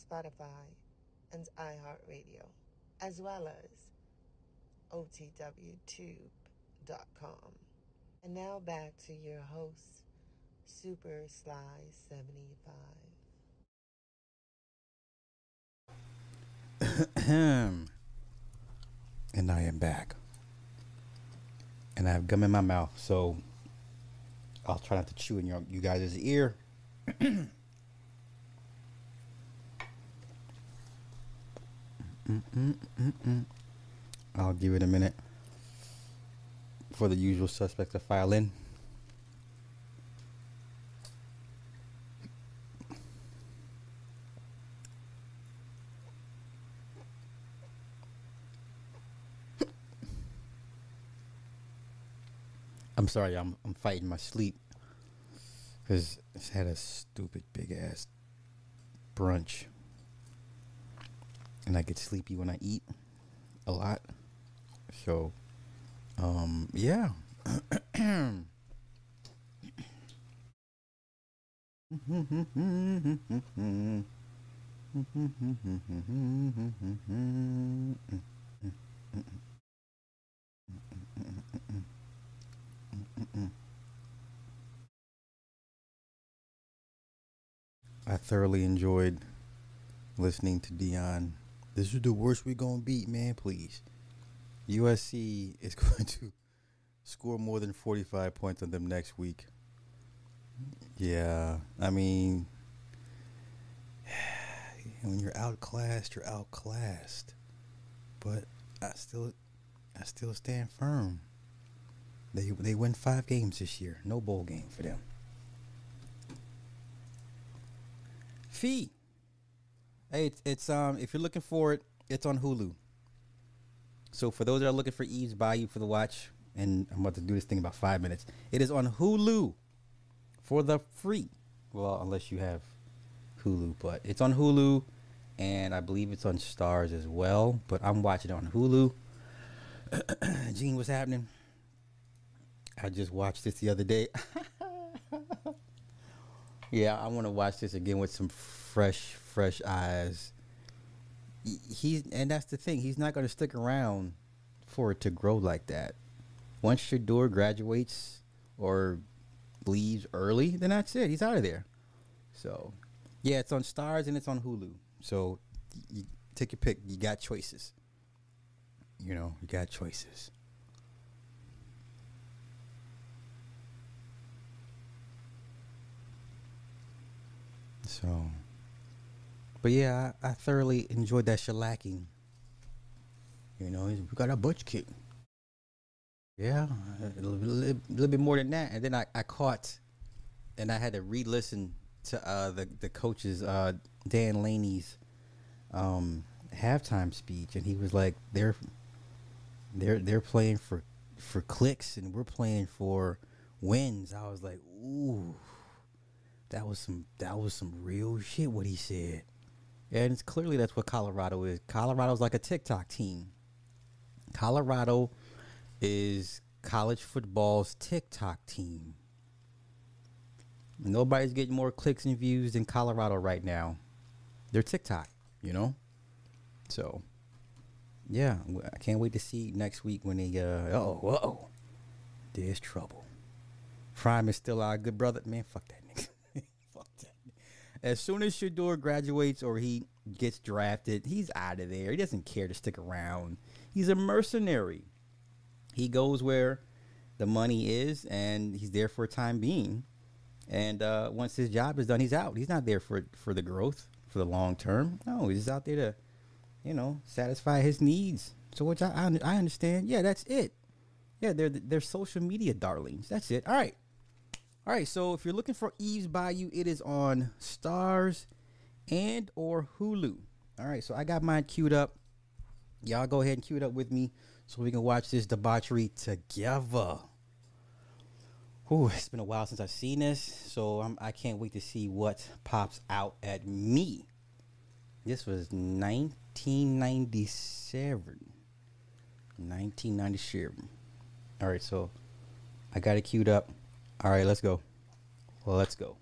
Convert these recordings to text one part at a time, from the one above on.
Spotify, and iHeartRadio, as well as OTWTube.com. And now back to your host, Super Sly 75. and I am back. And I have gum in my mouth, so I'll try not to chew in your you guys' ear. I'll give it a minute for the usual suspects to file in. I'm sorry, I'm I'm fighting my sleep. Because I had a stupid big ass brunch, and I get sleepy when I eat a lot. So, um, yeah. I thoroughly enjoyed listening to Dion. This is the worst we're gonna beat, man. Please, USC is going to score more than forty-five points on them next week. Yeah, I mean, when you're outclassed, you're outclassed. But I still, I still stand firm. They they win five games this year. No bowl game for them. Fee. Hey, it's, it's um if you're looking for it, it's on Hulu. So for those that are looking for Eve's Bayou for the watch, and I'm about to do this thing in about five minutes. It is on Hulu for the free. Well, unless you have Hulu, but it's on Hulu, and I believe it's on Stars as well. But I'm watching it on Hulu. Gene, what's happening? I just watched this the other day. yeah, I want to watch this again with some fresh, fresh eyes. He's and that's the thing. He's not going to stick around for it to grow like that. Once Shedeur graduates or leaves early, then that's it. He's out of there. So, yeah, it's on Stars and it's on Hulu. So, you take your pick. You got choices. You know, you got choices. So, but yeah, I, I thoroughly enjoyed that shellacking. You know, we got a butch kick. Yeah, a little, little, bit more than that, and then I, I caught, and I had to re-listen to uh, the the coach's uh, Dan Lanning's um, halftime speech, and he was like, "They're they're they're playing for for clicks, and we're playing for wins." I was like, "Ooh." that was some that was some real shit what he said. And it's clearly that's what Colorado is. Colorado's like a TikTok team. Colorado is college football's TikTok team. Nobody's getting more clicks and views than Colorado right now. They're TikTok, you know? So, yeah, I can't wait to see next week when they, uh, oh, whoa, there's trouble. Prime is still our good brother. Man, fuck that. As soon as Shedeur graduates or he gets drafted, he's out of there. He doesn't care to stick around. He's a mercenary. He goes where the money is, and he's there for a time being. And uh, once his job is done, he's out. He's not there for for the growth for the long term. No, he's just out there to, you know, satisfy his needs. So which I I understand. Yeah, that's it. Yeah, they're they're social media darlings. That's it. All right. All right, so if you're looking for Eve's Bayou, it is on Stars and or Hulu. All right, so I got mine queued up. Y'all go ahead and queue it up with me so we can watch this debauchery together. Ooh, it's been a while since I've seen this, so I'm, I can't wait to see what pops out at me. This was 1997. 1997. All right, so I got it queued up. All right, let's go. Well, let's go.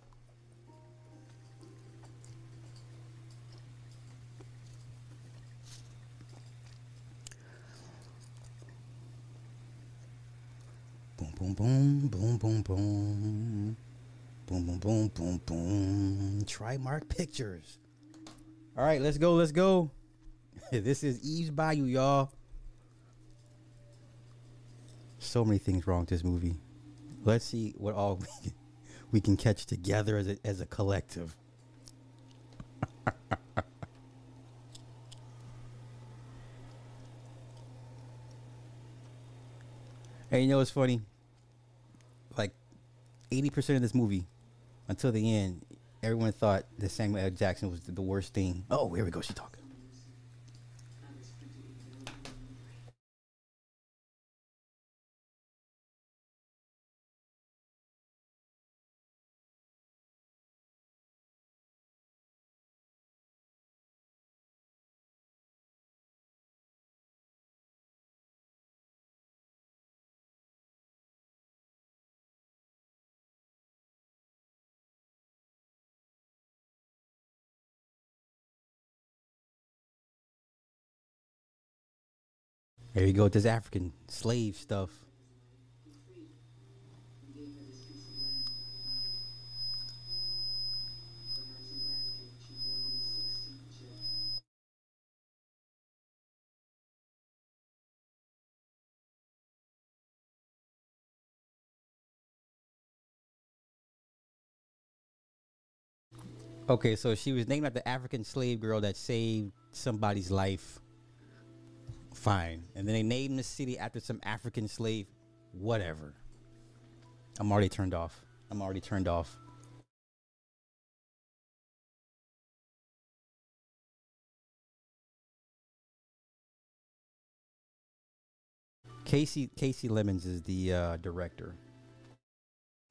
Boom, boom, boom, boom, boom. Boom, boom, boom, boom, boom. boom. Trimark Pictures. All right, let's go, let's go. this is Eve's Bayou, y'all. So many things wrong with this movie. Let's see what all we can, we can catch together as a, as a collective. hey, you know what's funny? Like, 80% of this movie, until the end, everyone thought that Samuel L. Jackson was the worst thing. Oh, here we go. She's talking. There you go with this African slave stuff. Okay, so she was named after the African slave girl that saved somebody's life. Fine. And then they named the city after some African slave. Whatever. I'm already turned off. I'm already turned off. Kasi Kasi Lemmons is the uh, director,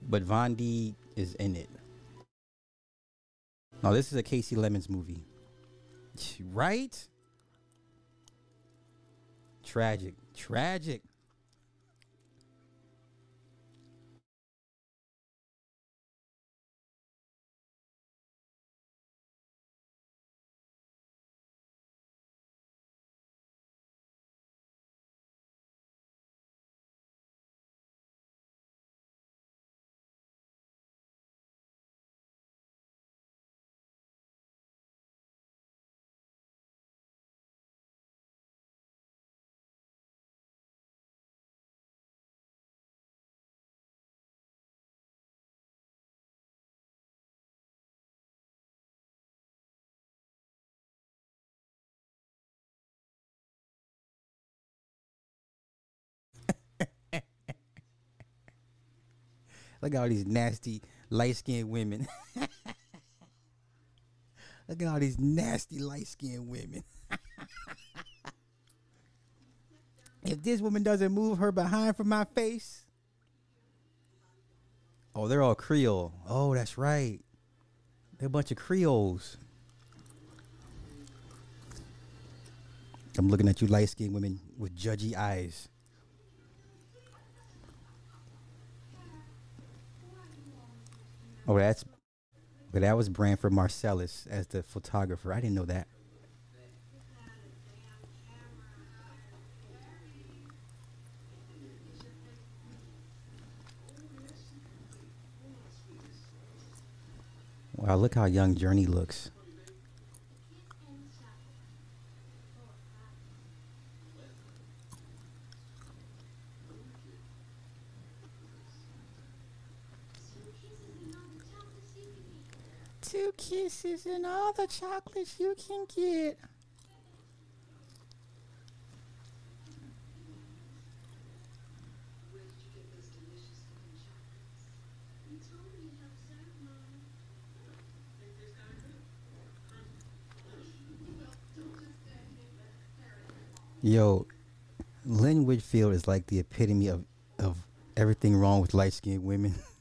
but Vondie is in it. Now this is a Kasi Lemmons movie, right? Tragic, tragic. Look at all these nasty light skinned women. Look at all these nasty light skinned women. if this woman doesn't move her behind from my face. Oh, they're all Creole. Oh, that's right. They're a bunch of Creoles. I'm looking at you light skinned women with judgy eyes. Oh, that's but that was Branford Marsalis as the photographer. I didn't know that. Wow, look how young Jurnee looks. kisses and all the chocolates you can get. Yo, Lynn Whitfield is like the epitome of, of everything wrong with light skinned women.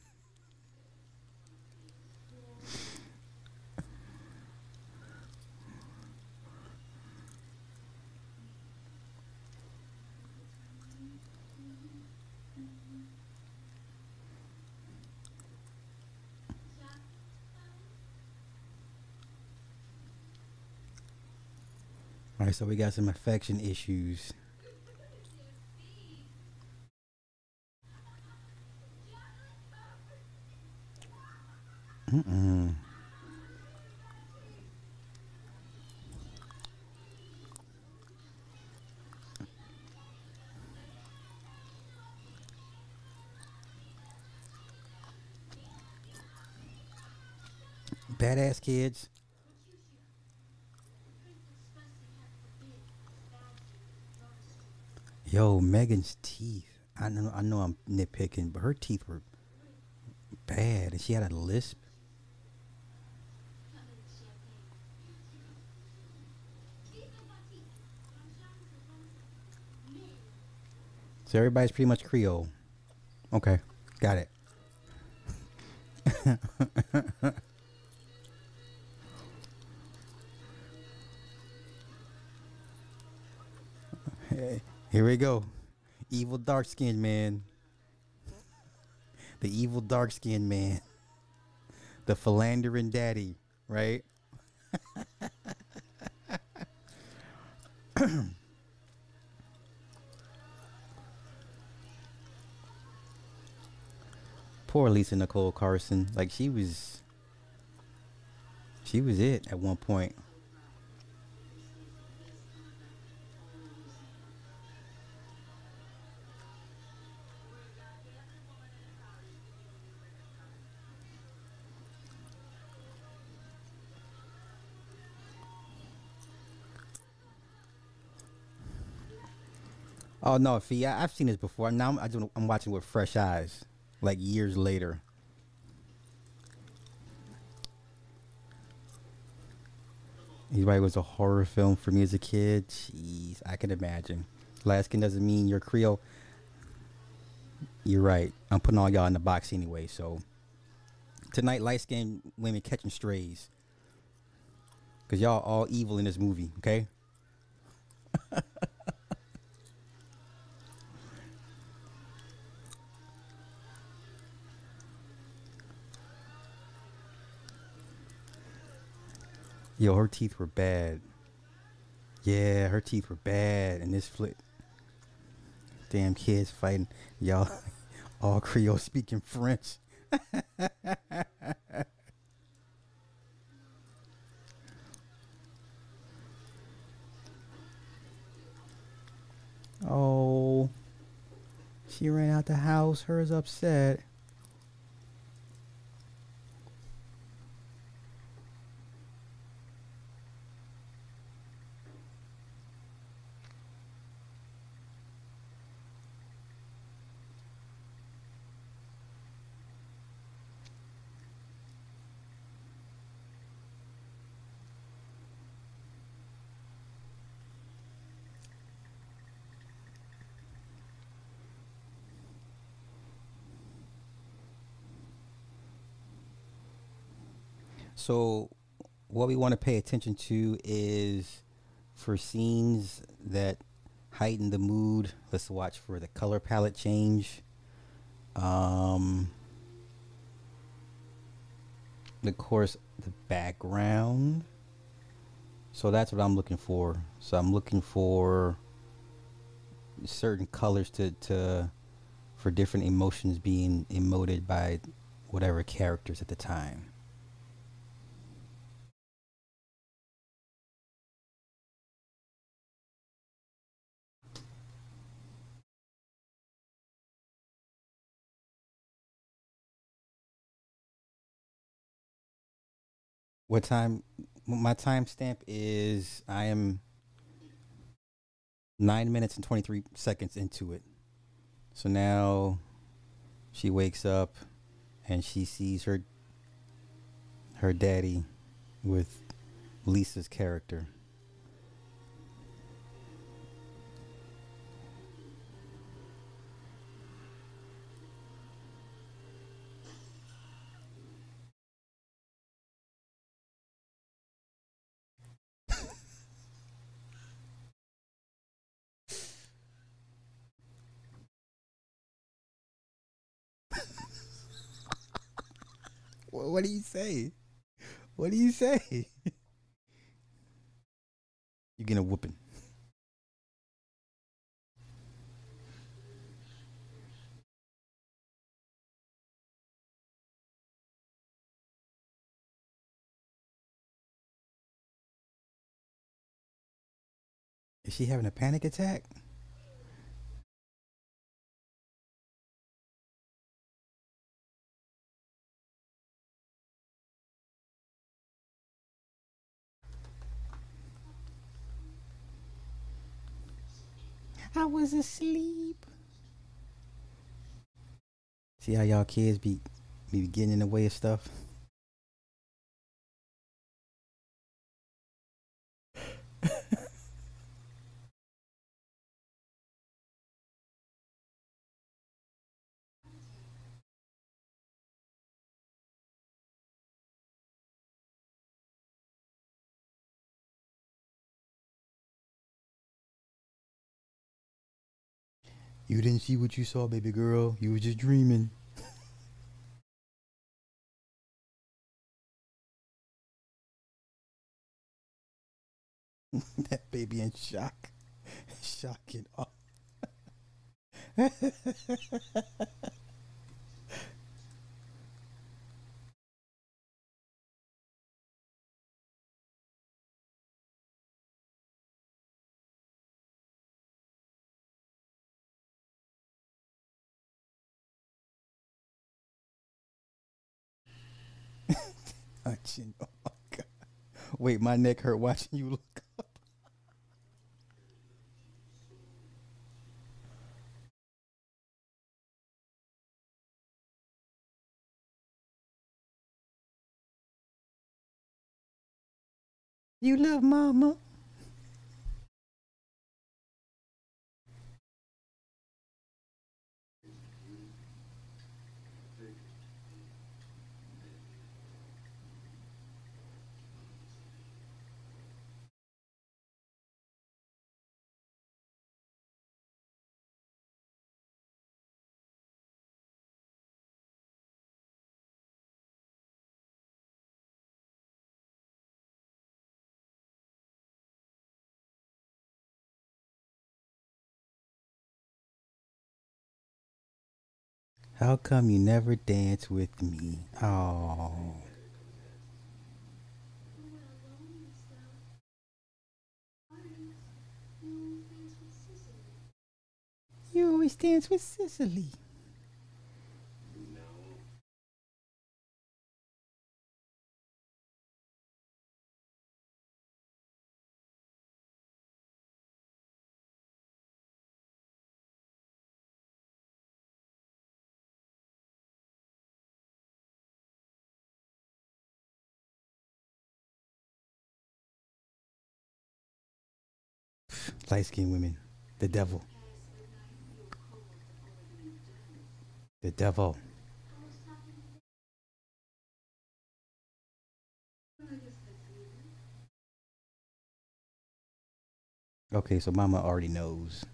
so we got some affection issues. Mm-mm. Badass kids. Yo, Meagan's teeth. I know I know I'm nitpicking, but her teeth were bad and she had a lisp. So everybody's pretty much Creole. Okay, got it. Hey, here we go. Evil dark skinned man. The evil dark skinned man. The philandering daddy, right? Poor Lisa Nicole Carson. Like she was she was it at one point. Oh no, Fee, I, I've seen this before. Now I'm, I I'm watching with fresh eyes, like years later. He's right. It was a horror film for me as a kid. Jeez, I can imagine. Skin doesn't mean you're Creole. You're right. I'm putting all y'all in the box anyway. So tonight, light skinned women catching strays. Cause y'all all evil in this movie. Okay. Yo, her teeth were bad. Yeah, her teeth were bad. And this flip. Damn kids fighting. Y'all all Creole speaking French. oh. She ran out the house. Her's upset. So, what we want to pay attention to is for scenes that heighten the mood. Let's watch for the color palette change. Um, of course, the background. So that's what I'm looking for. So I'm looking for certain colors to to for different emotions being emoted by whatever characters at the time. What time? My timestamp is I am nine minutes and 23 seconds into it. So now she wakes up and she sees her her daddy with Lisa's character. What do you say? What do you say? You're getting a whooping. Is she having a panic attack? I was asleep. See how y'all kids be be getting in the way of stuff? You didn't see what you saw, baby girl. You were just dreaming. that baby in shock. Shocking. Oh. My god. Wait, my neck hurt watching you look up. You love mama. How come you never dance with me? Oh. You always dance with Cisely. Light skinned women. The devil. The devil. Okay, so mama already knows.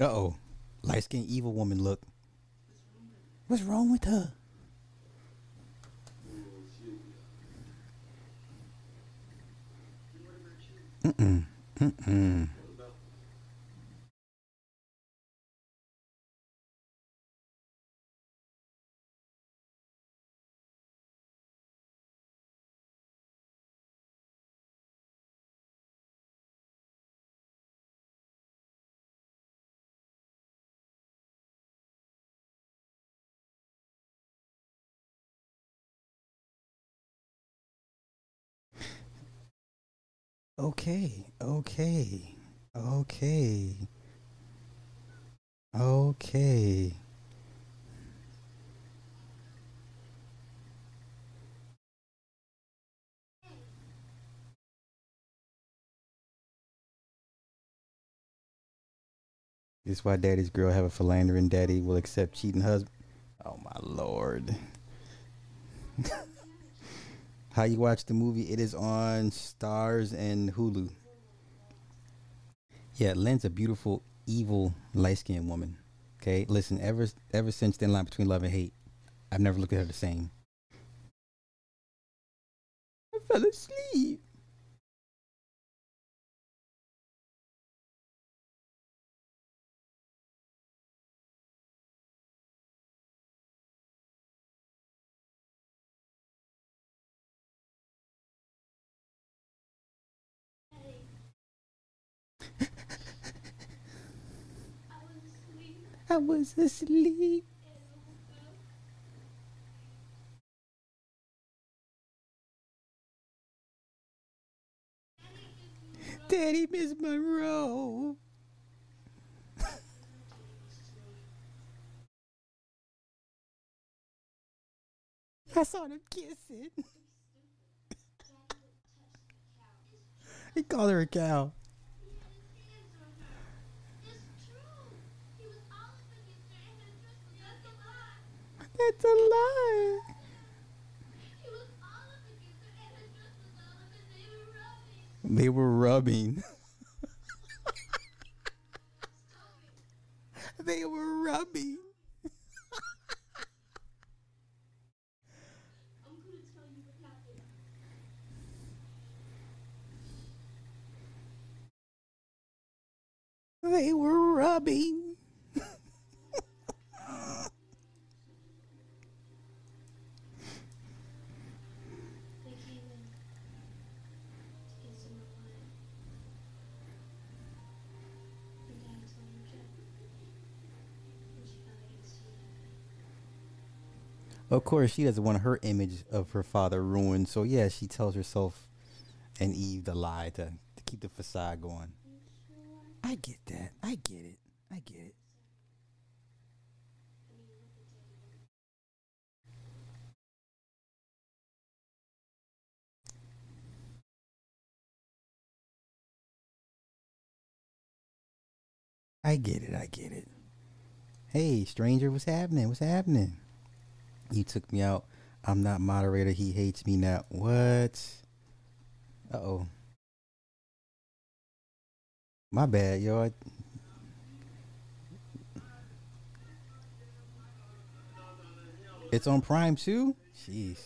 Uh oh. Light skinned evil woman look. What's wrong with her? Mm-mm. Mm-mm. Okay, okay, okay, okay. This is why daddy's girl have a philandering daddy will accept cheating husband. Oh my lord. How you watch the movie? It is on Stars and Hulu. Yeah, Lynn's a beautiful, evil, light skinned woman. Okay, listen. Ever ever since Thin Line Between Love and Hate, I've never looked at her the same. I fell asleep. I was asleep. Daddy Miss Monroe. I saw them kissing. he called her a cow. That's a lie. They were rubbing. they were rubbing. they were rubbing. Of course, she doesn't want her image of her father ruined. So yeah, she tells herself and Eve the lie to, to keep the facade going. I get that. I get it. I get it. I get it. I get it. Hey, stranger, what's happening? What's happening? You took me out. I'm not moderator. He hates me now. What? Uh oh. My bad, yo. I... It's on Prime too? Jeez.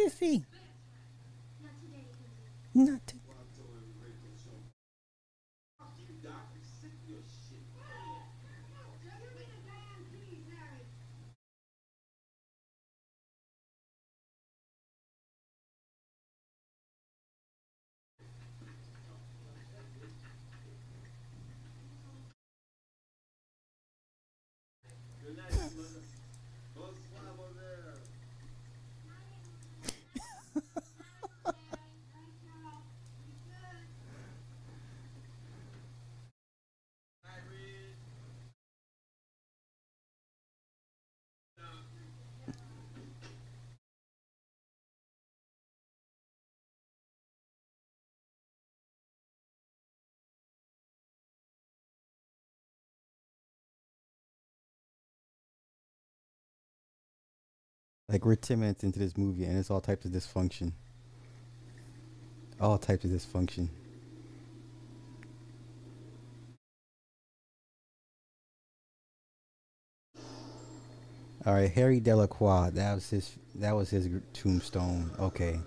Sissy. Not Like we're ten minutes into this movie and it's all types of dysfunction. All types of dysfunction. All right, Harry Delacroix. That was his. That was his tombstone. Okay.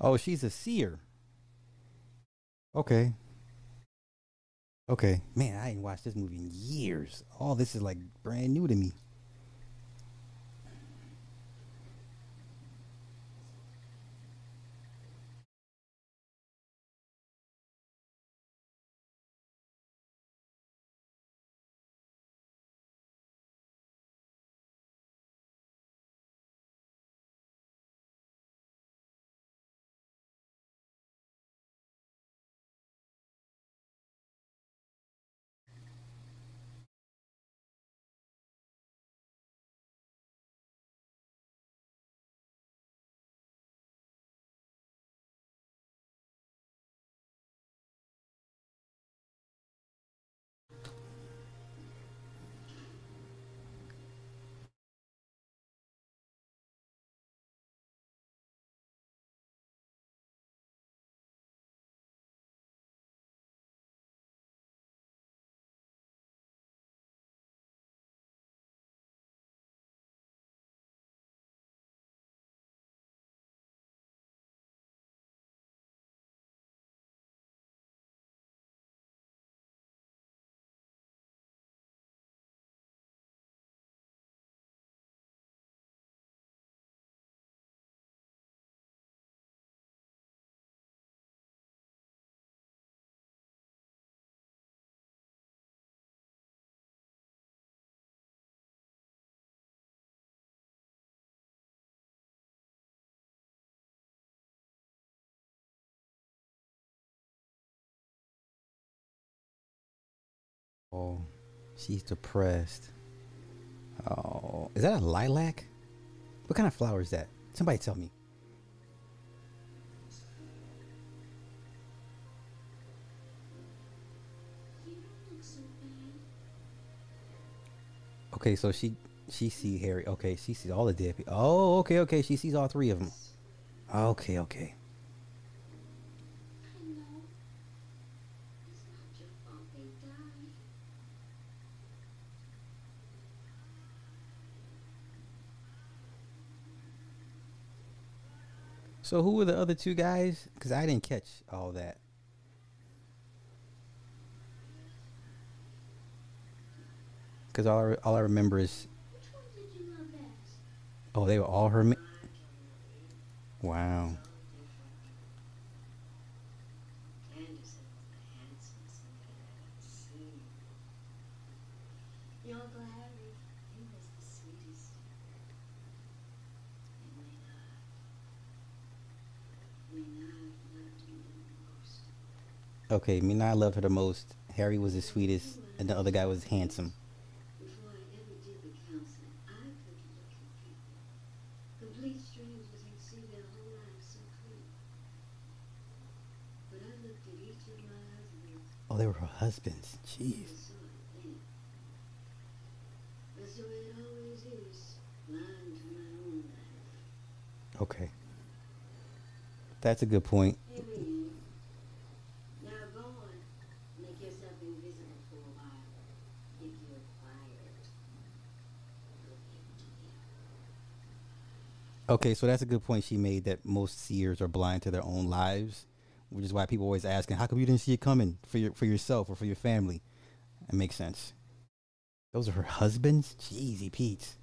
Oh, she's a seer. Okay. Okay. Man, I ain't watched this movie in years. All this is like brand new to me. Oh, she's depressed. Oh, is that a lilac? What kind of flower is that? Somebody tell me. Okay, so she she see Harry. Okay, she sees all the dead people. Oh, okay, okay. She sees all three of them. Okay, okay. So who were the other two guys? Because I didn't catch all that. Because all I, all I remember is. Oh, they were all her. wow. Okay, Mina loved her the most. Harry was the sweetest, and the other guy was handsome. Oh, they were her husbands. Jeez. Okay. That's a good point. Okay, so that's a good point she made that most seers are blind to their own lives, which is why people always asking, "How come you didn't see it coming for your for yourself or for your family?" It makes sense. Those are her husbands. Jeezy Pete.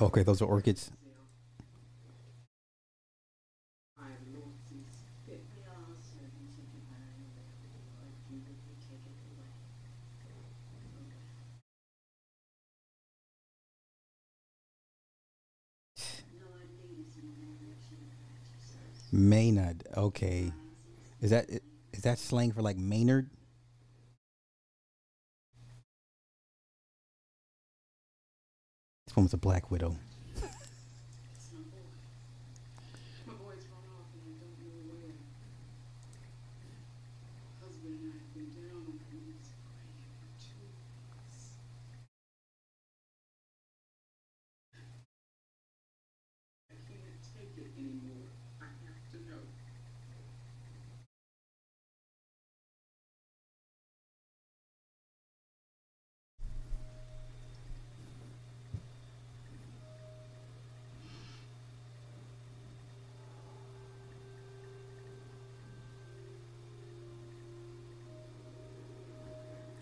Okay, those are orchids. Maynard. Okay. Is that is that slang for like Maynard? This one was a black widow.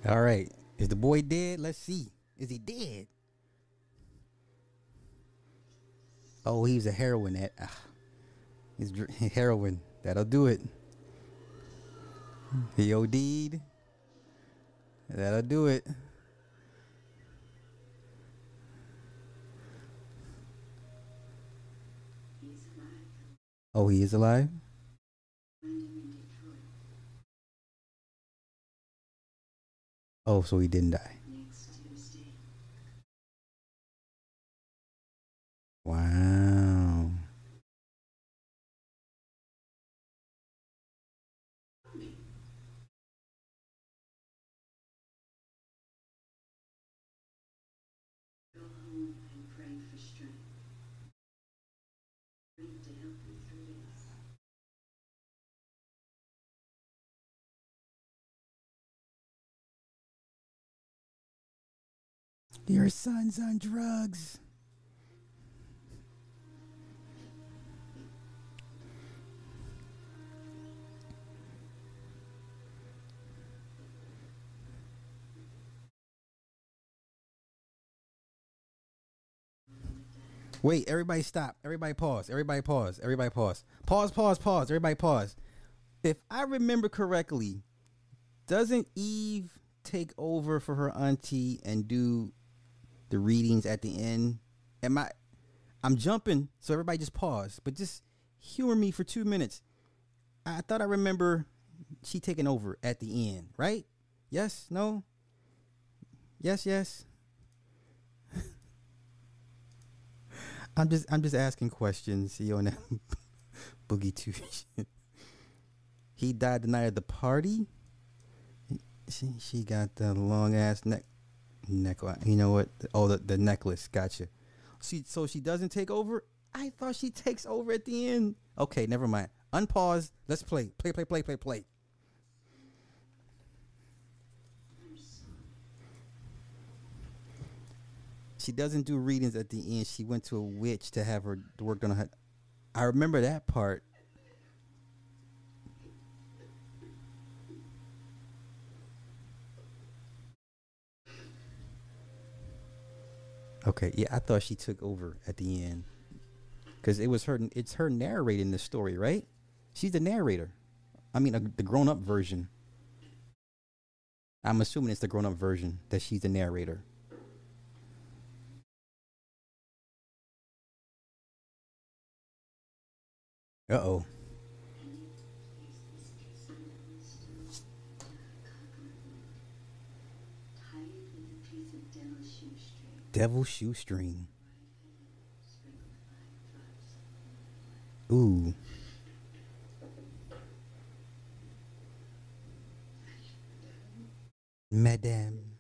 All right. Is the boy dead? Let's see. Is he dead? Oh, he's a heroin at. Ah, he's heroin. That'll do it. He OD'd. That'll do it. Oh, he is alive? Oh, so he didn't die. Wow. Your mm. son's on drugs. Wait, everybody stop. Everybody pause. Everybody pause. Everybody pause. Pause, pause, pause. Everybody pause. If I remember correctly, doesn't Eve take over for her auntie and do the readings at the end? Am I I'm jumping, so everybody just pause, but just humor me for 2 minutes. I thought I remember she taking over at the end, right? Yes? No? Yes, yes. I'm just I'm just asking questions. You on that boogie two. he died the night of the party. She she got the long ass neck neck. You know what? Oh, the, the necklace. Gotcha. She so she doesn't take over. I thought she takes over at the end. Okay, never mind. Unpause. Let's play. Play. Play. Play. Play. Play. She doesn't do readings at the end. She went to a witch to have her work on her. I remember that part. Okay, yeah, I thought she took over at the end because it was her. It's her narrating the story, right? She's the narrator. I mean, uh, the grown-up version. I'm assuming it's the grown-up version that she's the narrator. Uh oh. Tie it with a piece of devil shoestring. Devil shoestring. Ooh. Madame.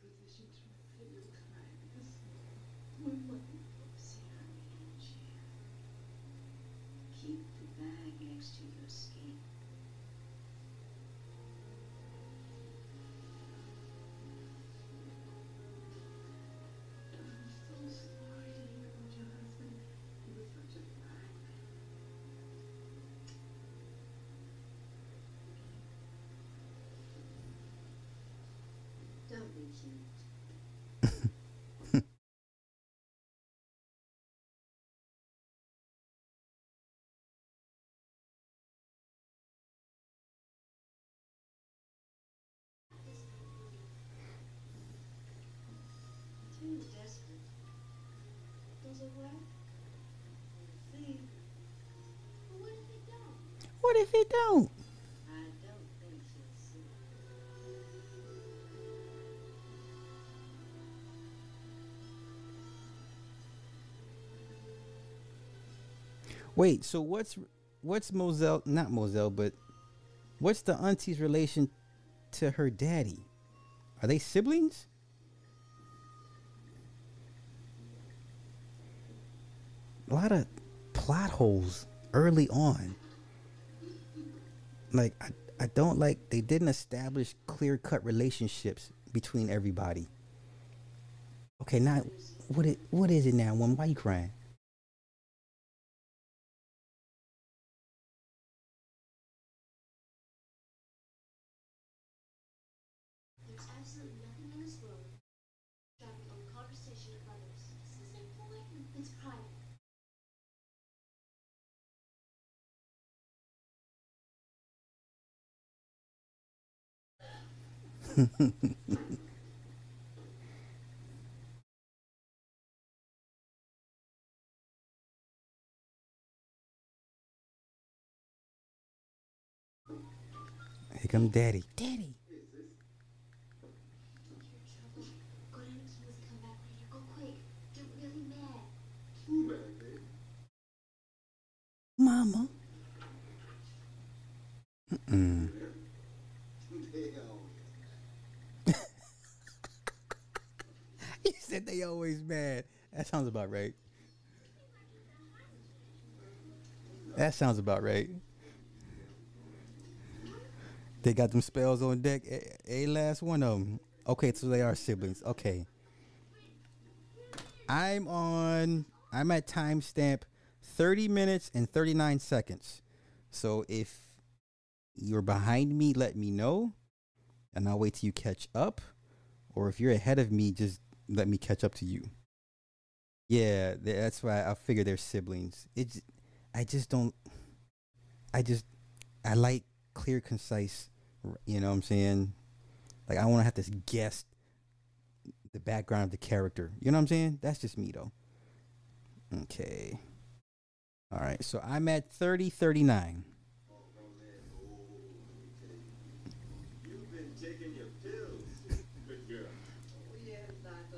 What if it don't? Wait, so what's what's Mozelle? Not Mozelle, but what's the auntie's relation to her daddy? Are they siblings? A lot of plot holes early on. Like I, I don't like they didn't establish clear cut relationships between everybody. Okay, now what it what is it now? Woman, why you crying? Here come daddy. Daddy. Don't hear trouble. Go down to Kiwa's come back later. Go quick. They're really mad. Mama. Mm-mm. he said they always mad. That sounds about right. That sounds about right. They got them spells on deck. A, a last one of them. Okay, so they are siblings. Okay. I'm on. I'm at timestamp 30 minutes and 39 seconds. So if you're behind me, let me know, and I'll wait till you catch up. Or if you're ahead of me, just let me catch up to you. Yeah, that's why I figure they're siblings. It's, I just don't. I just, I like clear, concise. You know what I'm saying? Like I want to have to guess the background of the character. You know what I'm saying? That's just me though. Okay. All right. So I'm at 30 39. You've been taking your pills. Good girl.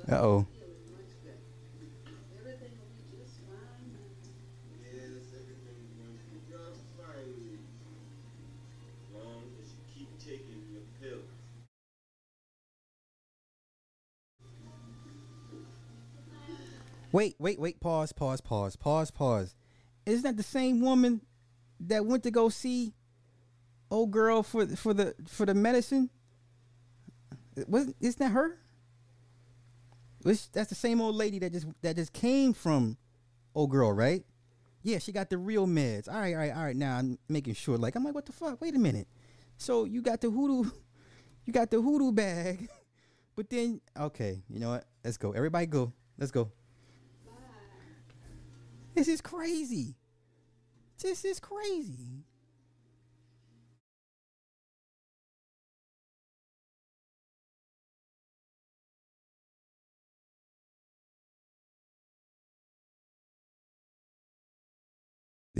Uh oh. Everything will be just fine. Yes, everything's going to be just fine. As long as you keep taking your pills. Wait, wait, wait. Pause, pause, pause, pause, pause. Isn't that the same woman that went to go see old girl for for the for the medicine? Wasn't isn't that her? That's the same old lady that just that just came from old girl, right? Yeah, she got the real meds. All right, all right, all right. Now I'm making sure. Like I'm like, what the fuck? Wait a minute. So you got the hoodoo, you got the hoodoo bag, but then okay, you know what? Let's go. Everybody go. Let's go. This is crazy. This is crazy.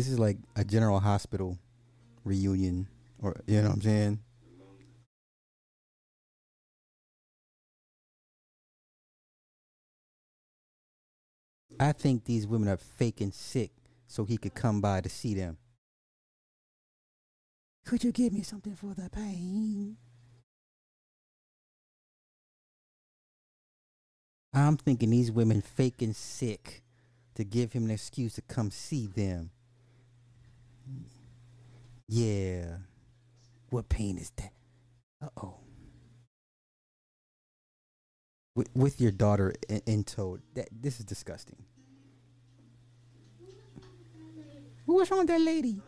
This is like a general hospital reunion, or you know what I'm saying? I think these women are faking sick so he could come by to see them. Could you give me something for the pain? I'm thinking these women faking sick to give him an excuse to come see them. Yeah. What pain is that? Uh oh. With, with your daughter in, in tow, that this is disgusting. What's wrong with that lady?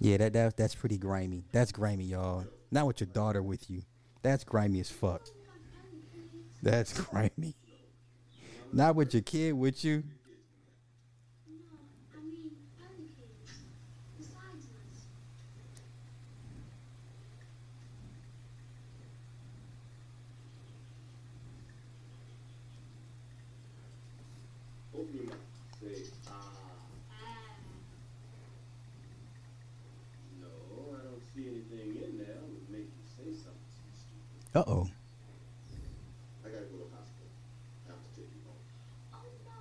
Yeah, that, that that's pretty grimy. That's grimy, y'all. Not with your daughter with you. That's grimy as fuck. That's grimy. Not with your kid with you. No, I mean other kids. Besides us. Open your mouth. Say, ah. No, I don't see anything in there that would make you say something so stupid. Uh oh. I gotta go to the hospital. I have to take you home. Oh no.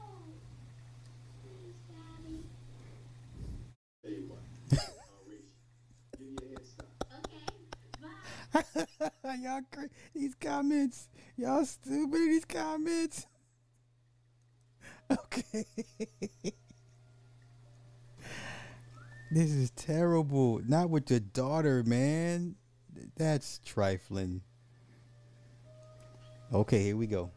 Please, Daddy. Tell you what. I'll race you. Give you a head start. Okay. Bye. y'all cra- these comments. Y'all stupid these comments. Okay. this is terrible. Not with your daughter, man. That's trifling. Okay, here we go.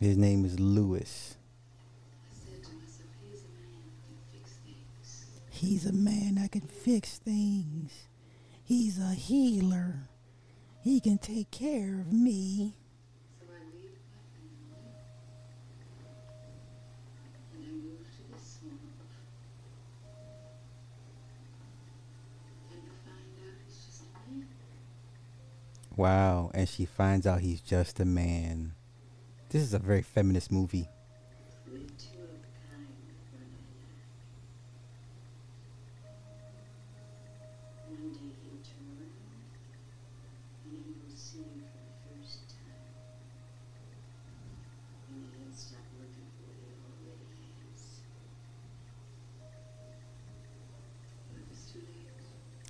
His name is Lewis. He's a man that can fix things. He's a healer. He can take care of me. Wow, and she finds out he's just a man. This is a very feminist movie.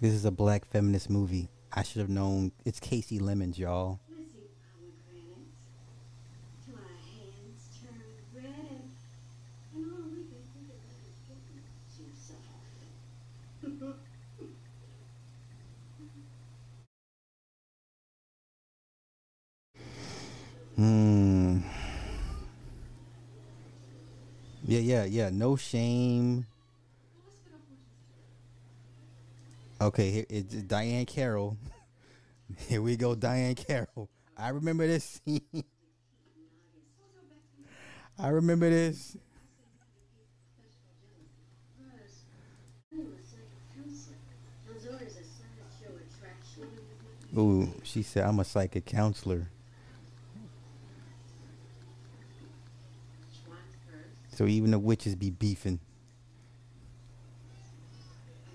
This is a black feminist movie. I should have known. It's Kasi Lemmons, y'all. Lizzie pomegranates till our hands turn red and, and all we can think about is getting too soft. Hmm. Yeah, yeah, yeah. No shame. Okay, here it's Diahann Carroll. Here we go, Diahann Carroll. I remember this scene. I remember this. Ooh, she said I'm a psychic counselor. Which one first? So even the witches be beefing.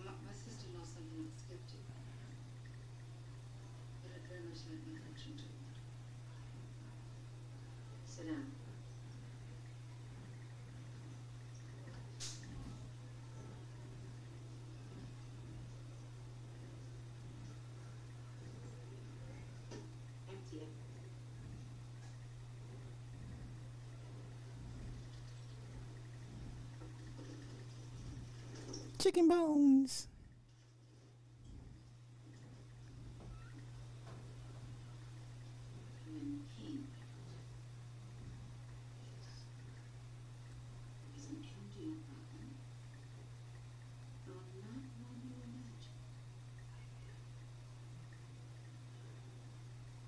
My, my sister knows something that skipped you. But I'd very much like my function to it. Sit down. Empty it. Chicken bones. And then pain. Is an empty apartment. No, not one you imagine.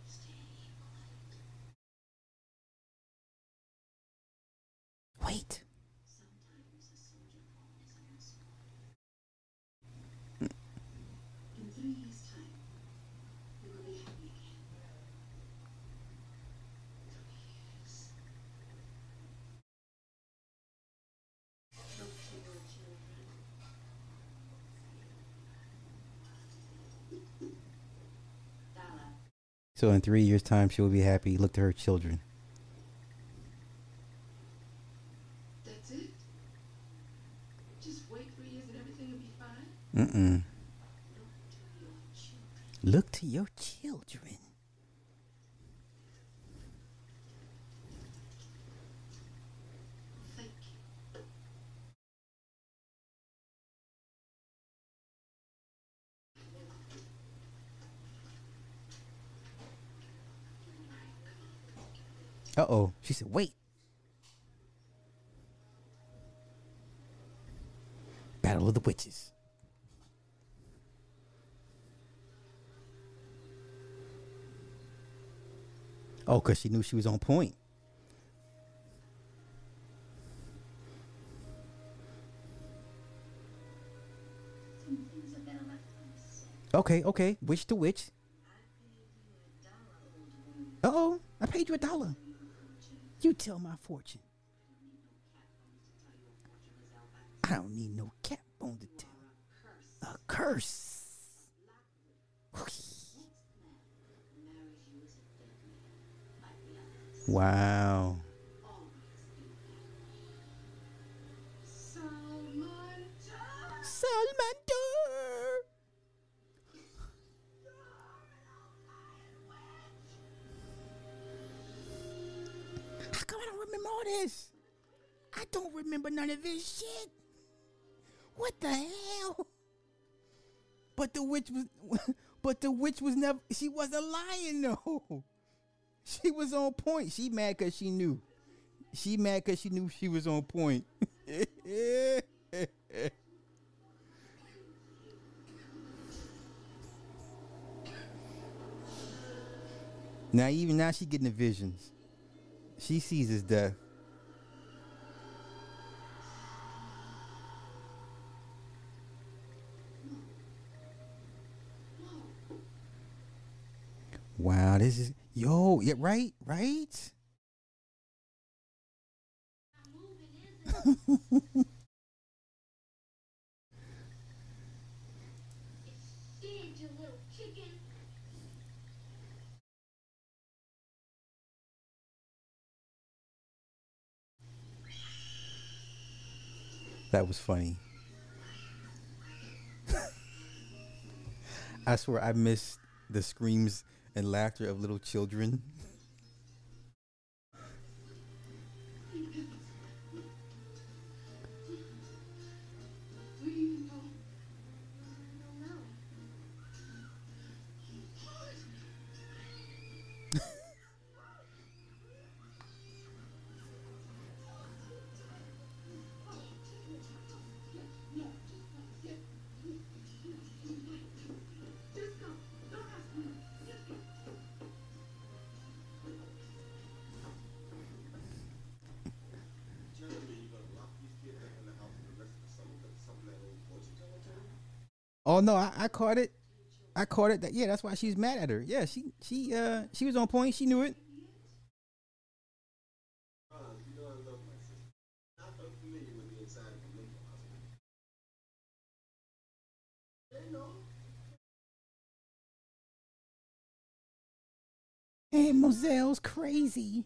Stay quiet. Wait. Sometimes a soldier falls in the swamp. In three years' time, you will be happy again. Three years. Look to your children. Dala, So in three years' time, she will be happy. Look to her children. that's it? Just wait three years and everything will be fine? Mm-mm. Look to your children. Look to your children. Thank you. Uh oh. She said, wait. Battle of the Witches. Oh, because she knew she was on point. Okay, okay. Witch to witch. Uh oh. I paid you a dollar. You tell my fortune. I don't need no cat bone to tell. A curse. Wow. as know this. I don't remember none of this shit. What the hell? But the witch was, but the witch was never. She wasn't lying though. She was on point. She mad cause she knew. She mad cause she knew she was on point. now even now she getting the visions. She sees his death. Wow, this is yo, yeah, right, right. that was funny. I swear I missed the screams and laughter of little children. Oh no, I, I caught it. I caught it. That yeah, that's why she's mad at her. Yeah, she she uh she was on point. She knew it. Hey, Mozelle's crazy.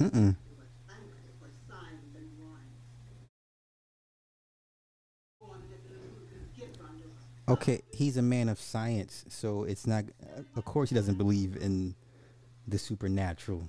Mm-mm. Okay, he's a man of science, so it's not. Of course, he doesn't believe in the supernatural.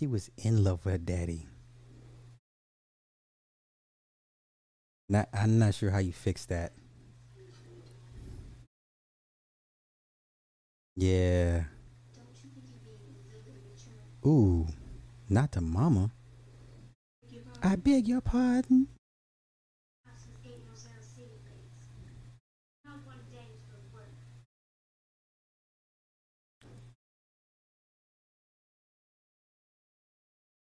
she was in love with her daddy. Not, I'm not sure how you fix that. Yeah. Ooh, not the mama. I beg your pardon.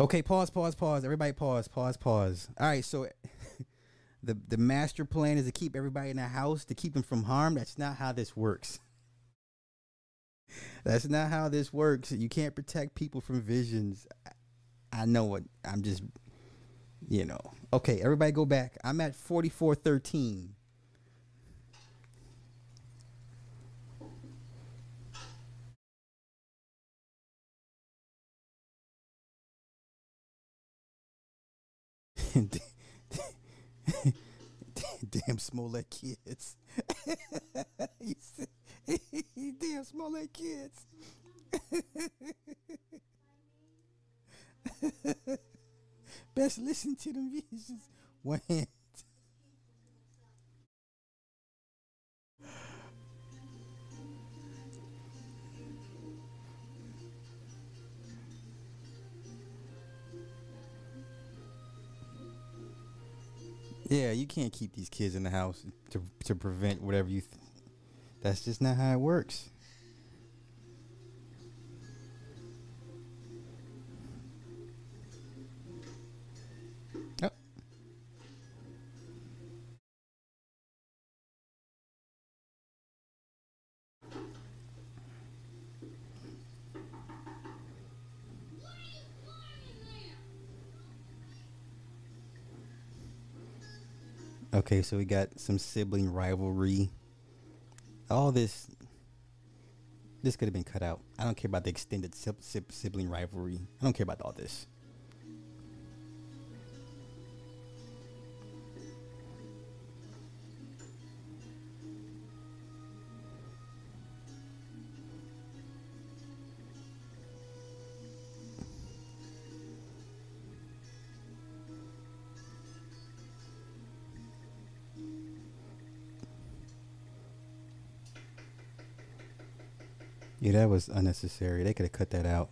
Okay, pause, pause, pause. Everybody pause, pause, pause. All right, so the the master plan is to keep everybody in the house to keep them from harm. That's not how this works. That's not how this works. You can't protect people from visions. I know what I'm just you know. Okay, everybody go back. I'm at 4413. Damn Smollett kids. Damn Smollett kids. Best listen to them visions. One Yeah, you can't keep these kids in the house to to prevent whatever you. Th- that's just not how it works. Okay, so we got some sibling rivalry. All this, this could have been cut out. I don't care about the extended sib- sib- sibling rivalry. I don't care about all this. Yeah, that was unnecessary. They could have cut that out.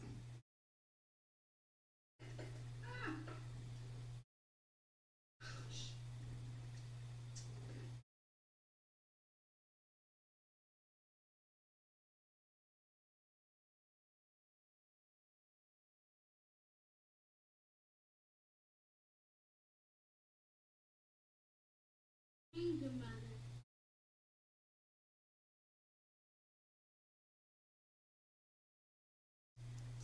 Anger mother.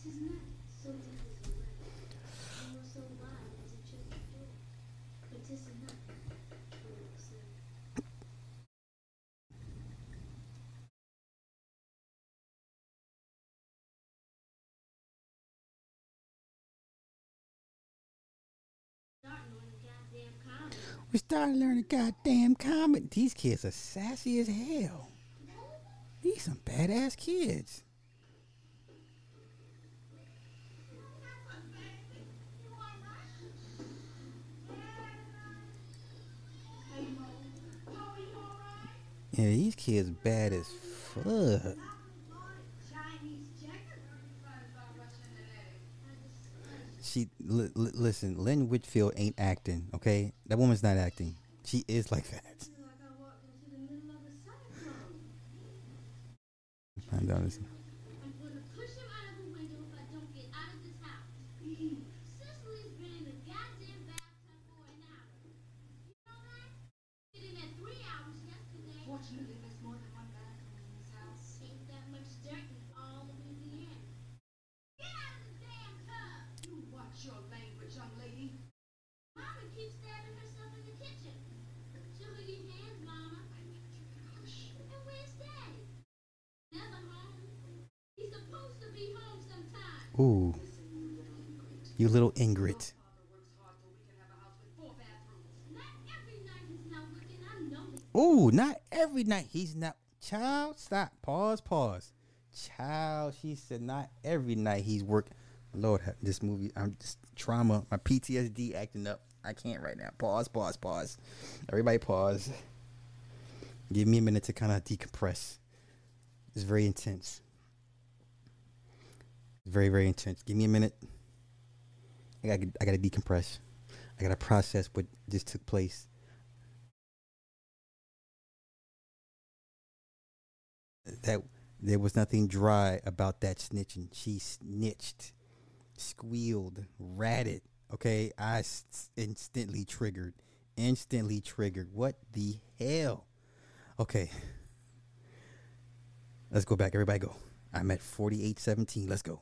Tis not so deep as the light, nor so wide as a church door, but tis enough, Lord said. Starting on the goddamn comedy. We started learning goddamn comedy. These kids are sassy as hell. These some badass kids. Yeah, these kids bad as fuck. She li- li- listen. Lynn Whitfield ain't acting. Okay, that woman's not acting. She is like that. feel like I walked into the middle of a cyclone. I'm done. this. I'm gonna push him out of the window if I don't get out of this house. Cisely's been in the goddamn bathtub for an hour. You know that? Did it at three hours yesterday. Fortunately, there's more than one bathroom in this house. Ain't that much dirt in all of Louisiana. Get out of the damn tub! You watch your language, young lady. Mama keeps stabbing herself in the kitchen. Show her your hands, Mama. And where's Daddy? Never home. He's supposed to be home sometime. Ooh, you little Ingrid. Father works hard so we can have a house with four bathrooms. Not every night he's not looking. You little this. Ooh, not every night. He's not. Child, stop. Pause. Pause. Child, she said not every night he's work. Lord, this movie. I'm just trauma. My PTSD acting up. I can't right now. Pause. Pause. Pause. Everybody, pause. Give me a minute to kind of decompress. It's very intense very, very intense. Give me a minute. I got I got to decompress. I got to process what just took place. That there was nothing dry about that snitching. She snitched, squealed, ratted. Okay, I instantly triggered. Instantly triggered. What the hell? Okay. Let's go back. Everybody go. I'm at 4817. Let's go.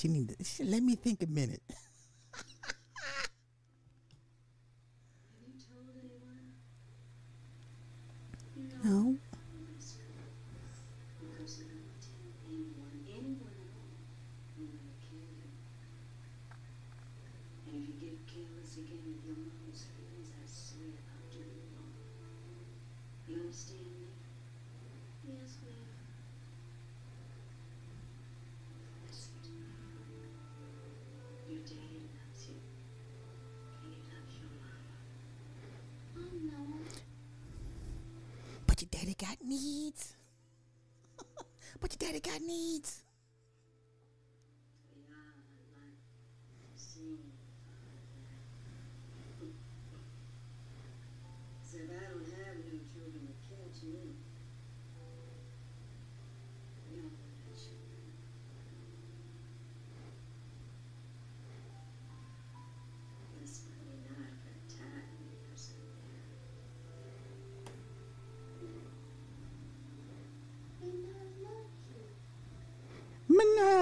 She need to, she, let me think a minute. you no. Ready got needs.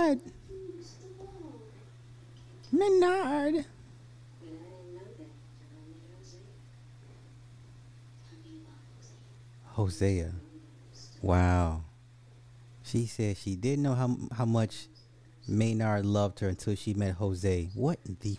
Maynard, Midnight. Hosea. Wow. She said she didn't know how how much Maynard loved her until she met Jose. What the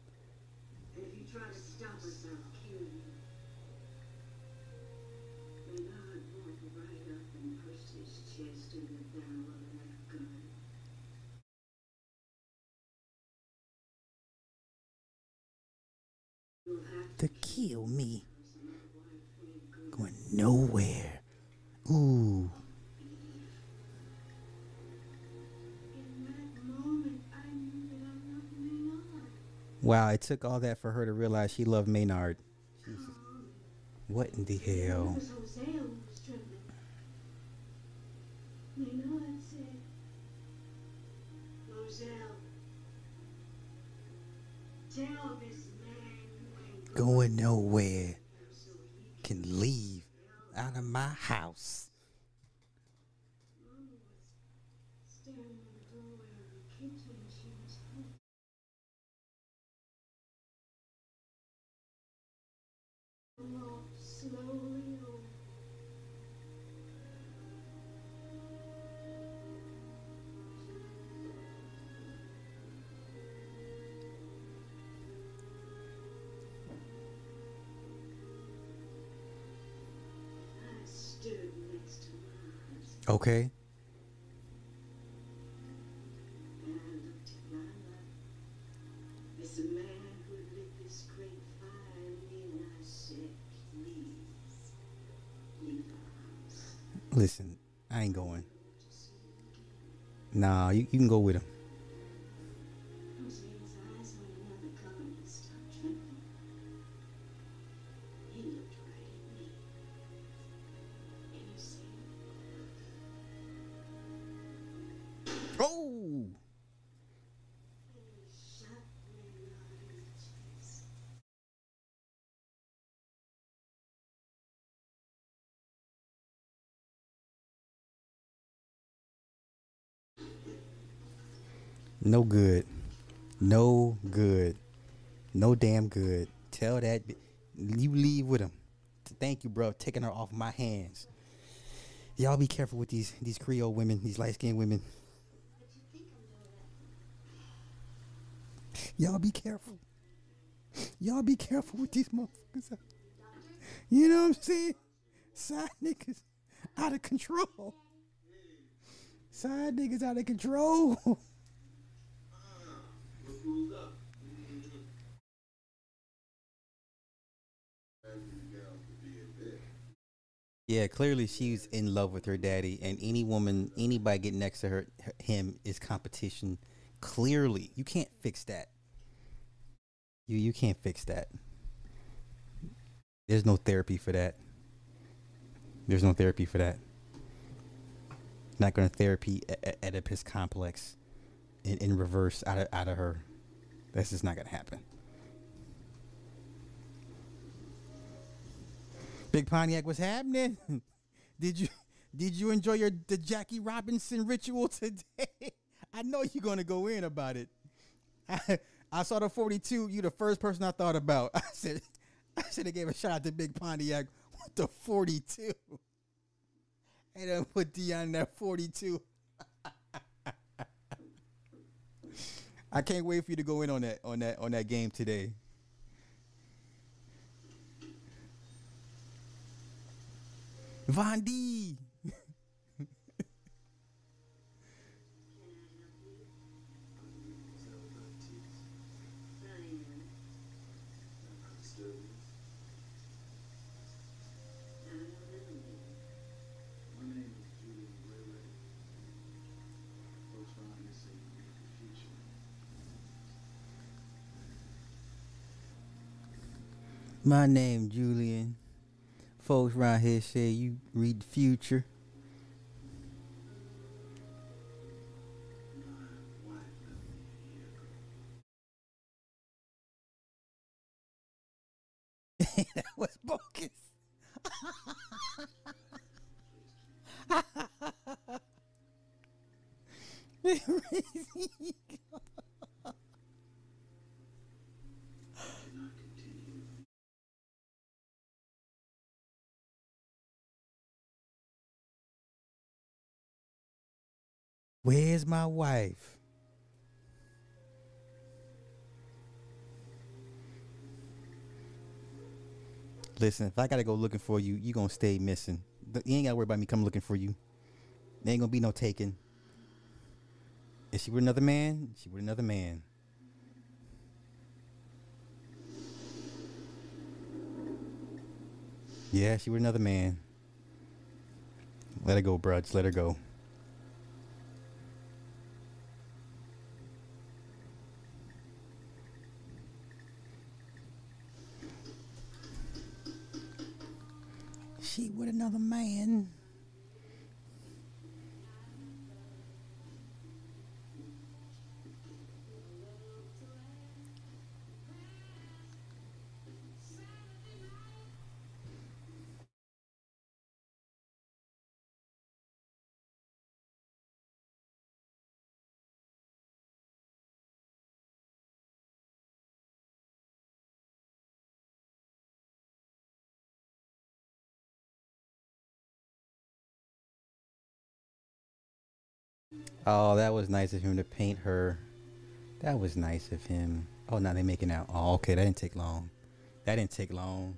took all that for her to realize she loved Maynard. What in the hell? Going nowhere can leave out of my house. House. Listen, I ain't going. Nah, you, you can go with him. No good. No good. No damn good. Tell that you leave with him. Thank you, bro. Taking her off my hands. Y'all be careful with these these Creole women, these light skinned women. Y'all be careful. Y'all be careful with these motherfuckers. You know what I'm saying? Side niggas out of control. Side niggas out of control. Yeah, clearly she's in love with her daddy, and any woman, anybody getting next to her, her- him is competition. Clearly, you can't fix that. You you can't fix that. There's no therapy for that. There's no therapy for that. Not gonna therapy E- E- Oedipus complex in, in reverse out of out of her. That's just not gonna happen. Big Pontiac, what's happening? Did you did you enjoy your the Jackie Robinson ritual today? I know you're gonna go in about it. I, I saw the 42. You the first person I thought about. I said I should have gave a shout out to Big Pontiac with the 42. And then put Dion in that 42. I can't wait for you to go in on that on that on that game today. Vondie. My name is Julian Ray Folks around here say you read the future. My name Julian. Folks around here say you read the future. That was bogus. Where's my wife? Listen, if I gotta go looking for you, you gonna stay missing. You ain't gotta worry about me coming looking for you. There ain't gonna be no taking. If she were another man, she were another man. Yeah, she were another man. Let her go, bruh. Just let her go. She with another man. Oh, that was nice of him to paint her. That was nice of him. Oh, now they making out. Oh, okay, that didn't take long. That didn't take long.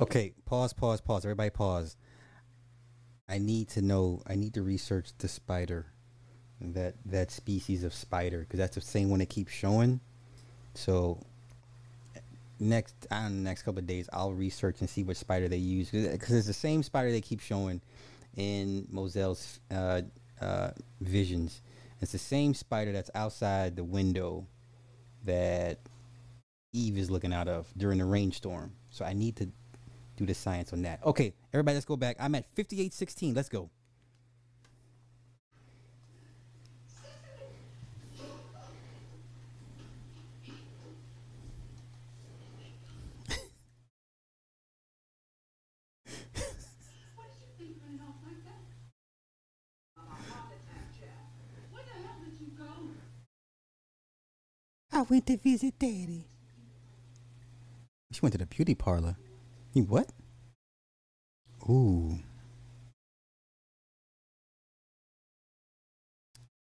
Okay, pause, pause, pause. Everybody pause. I need to know. I need to research the spider, that that species of spider, because that's the same one that keeps showing. So next, I don't know, next couple of days, I'll research and see what spider they use, because it's the same spider they keep showing in Mozelle's uh, uh, visions. It's the same spider that's outside the window that Eve is looking out of during the rainstorm. So I need to do the science on that. Okay, everybody, let's go back. I'm at 5816. Let's go. What did you think running off like that? A heart attack, Jack. Where the hell did you go? I went to visit Daddy. She went to the beauty parlor. You what? Ooh.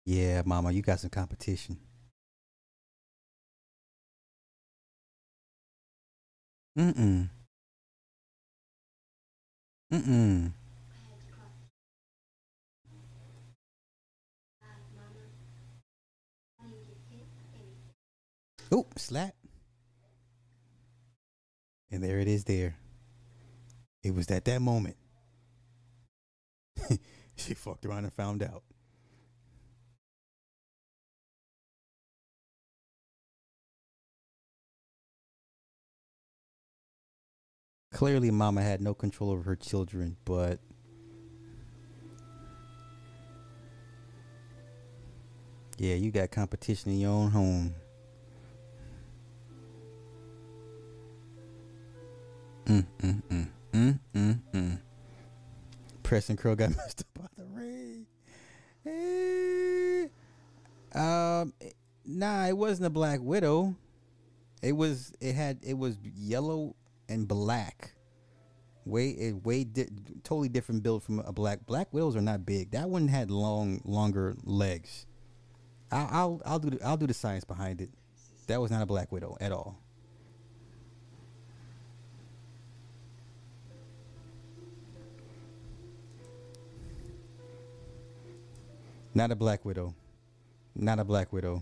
Yeah, Mama, you got some competition. Mm-mm. Mm-mm. Oh, slap. And there it is there. It was at that moment. she fucked around and found out. Clearly, Mama had no control over her children, but. Yeah, you got competition in your own home. Mm, mm, mm, mm, mm, mm. Preston Crow got messed up by the rain. Eh. Um, nah, it wasn't a Black Widow. It was. It had. It was yellow and black. Way, it way di- totally different build from a black. Black Widows are not big. That one had long, longer legs. I'll, I'll, I'll do, the, I'll do the science behind it. That was not a Black Widow at all. Not a Black Widow. Not a Black Widow.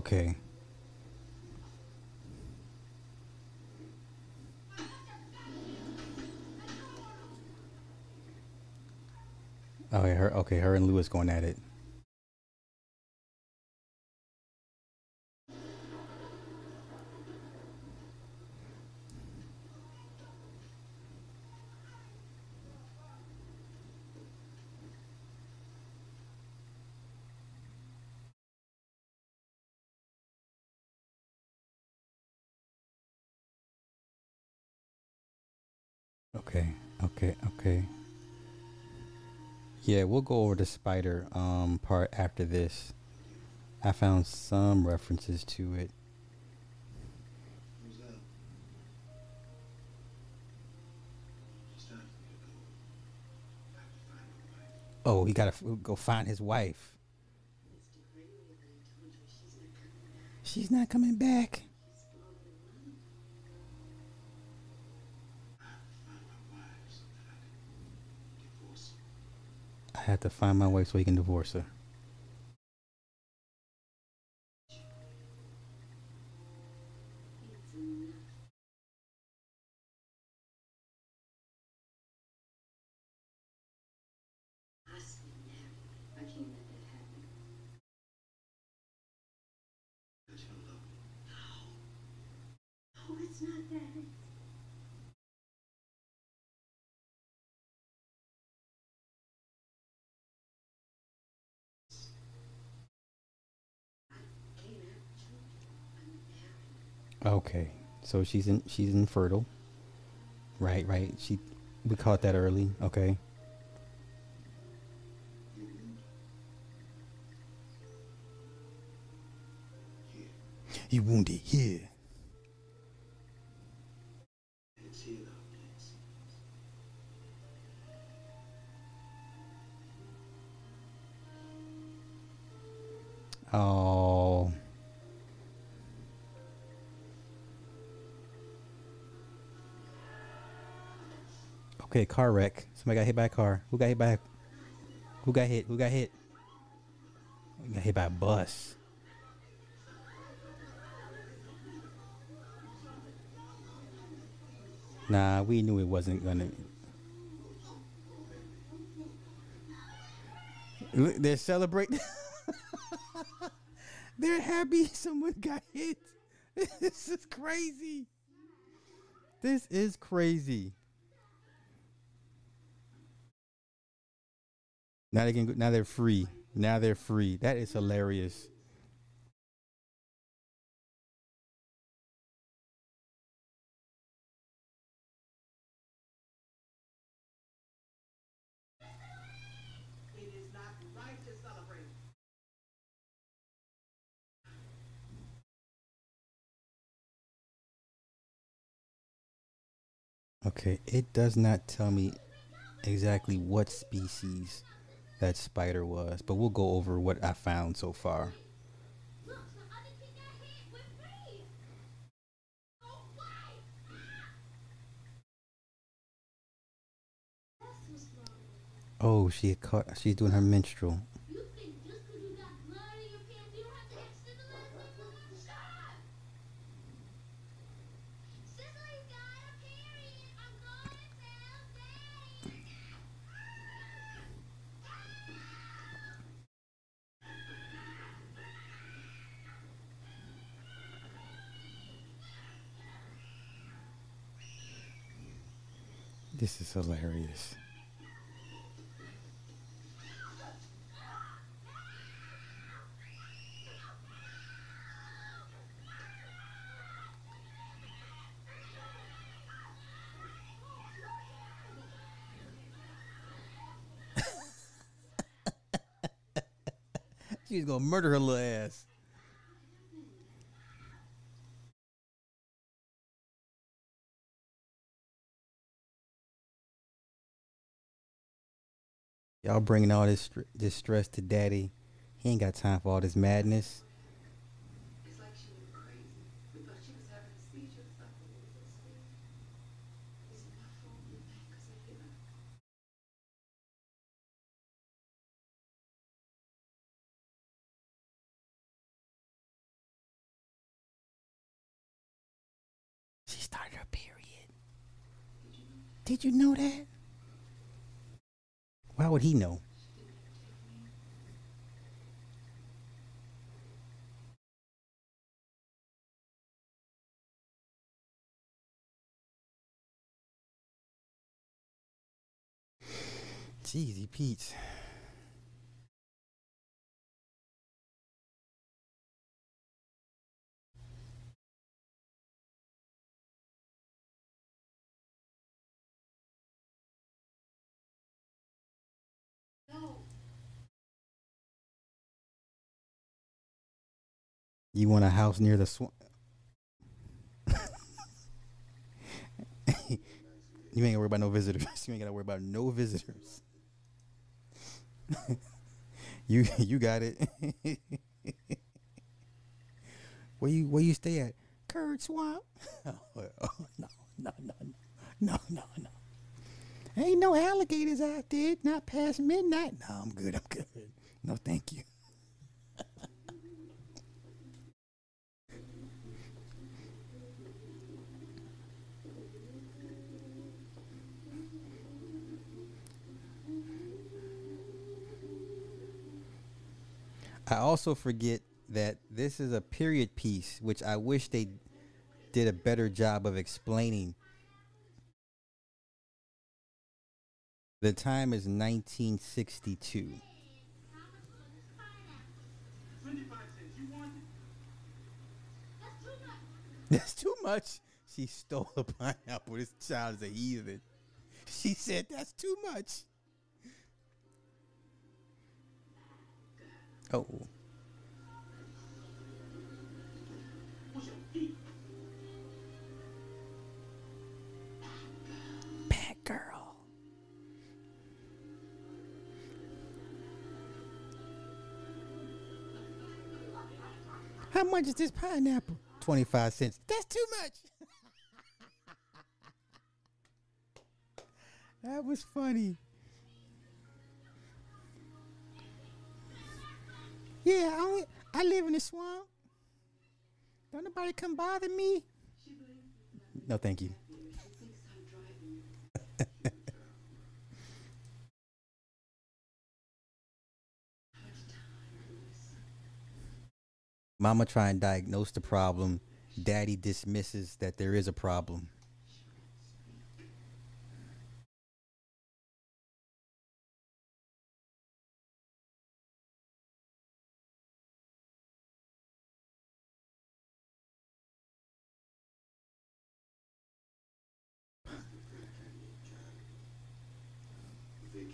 Okay. Oh, yeah, her. Okay, her and Louis going at it. Okay, okay, okay. Yeah, we'll go over the spider um part after this. I found some references to it. Who's that? It's time for me to go. I have to find my wife. Oh, he gotta f- go find his wife. Mr. Gregory already told you she's not coming back. She's not coming back. She's gone and run. I have to find my wife so that I can divorce her. I have got to find my wife so he can divorce her. It's enough. I stay married. I can't let that happen. That's your love. No, it's not that. I can't have children. I'm married. Okay, so she's in she's infertile. Right, right. She we caught that early. Okay. You wound. Here. You wounded here. And it's here that I plant seeds. Oh. Okay, car wreck. Somebody got hit by a car. Who got hit by? Who got hit? Who got hit? Got hit by a bus. Nah, we knew it wasn't gonna. They're celebrating. They're happy someone got hit. This is crazy. This is crazy. Now they can. go- Now they're free. Now they're free. That is hilarious. Okay, it does not tell me exactly what species that spider was, but we'll go over what I found so far. Oh, she caught. She's doing her menstrual. You think just 'cause you got blood in your pants, you don't have to extend the last name? Shut up! Cisely's got a period. I'm gonna tell Daddy. This is hilarious. She's gonna murder her little ass. Y'all bringing all this this stress to daddy. He ain't got time for all this madness. It's like she went crazy. We thought she was having a seizure or something. It was so scary. Is it my fault you think 'cause I hit her? She started her period. Did you know that? Why would he know? Jeezy Pete. You want a house near the swamp? you ain't gotta worry about no visitors. You ain't gotta worry about no visitors. you you got it. where you where you stay at? Curd Swamp. oh, no no no no no no no. Ain't no alligators out there. Not past midnight. No, I'm good. I'm good. No, thank you. I also forget that this is a period piece, which I wish they did a better job of explaining. The time is 1962. Twenty-five cents. You want it? That's too much. That's too much. She stole a pineapple. This child is a heathen. She said that's too much. Oh. What's your feet? Bad girl. How much is this pineapple? 25 cents. That's too much. that was funny. Yeah, I, I live in the swamp. Don't nobody come bother me. No, thank you. Mama try and diagnose the problem. Daddy dismisses that there is a problem.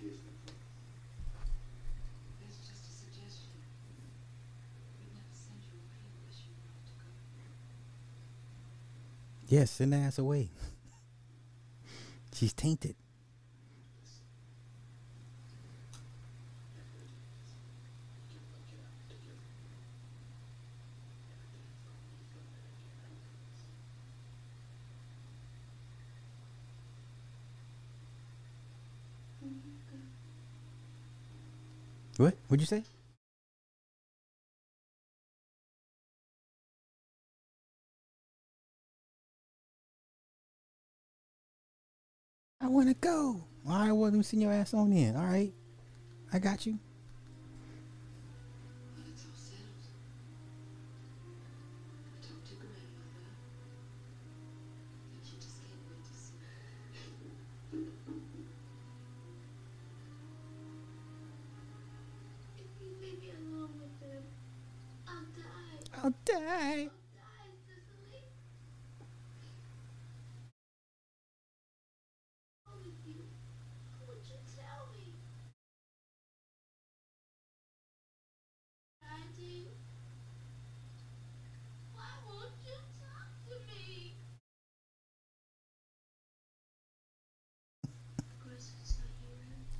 Vacation. That's just a suggestion. We'd never send you away unless you wanted to go. Yes, send the ass away. She's tainted. What? What'd you say? I want to go. All right, well, let me send your ass on in. All right. I got you. Me?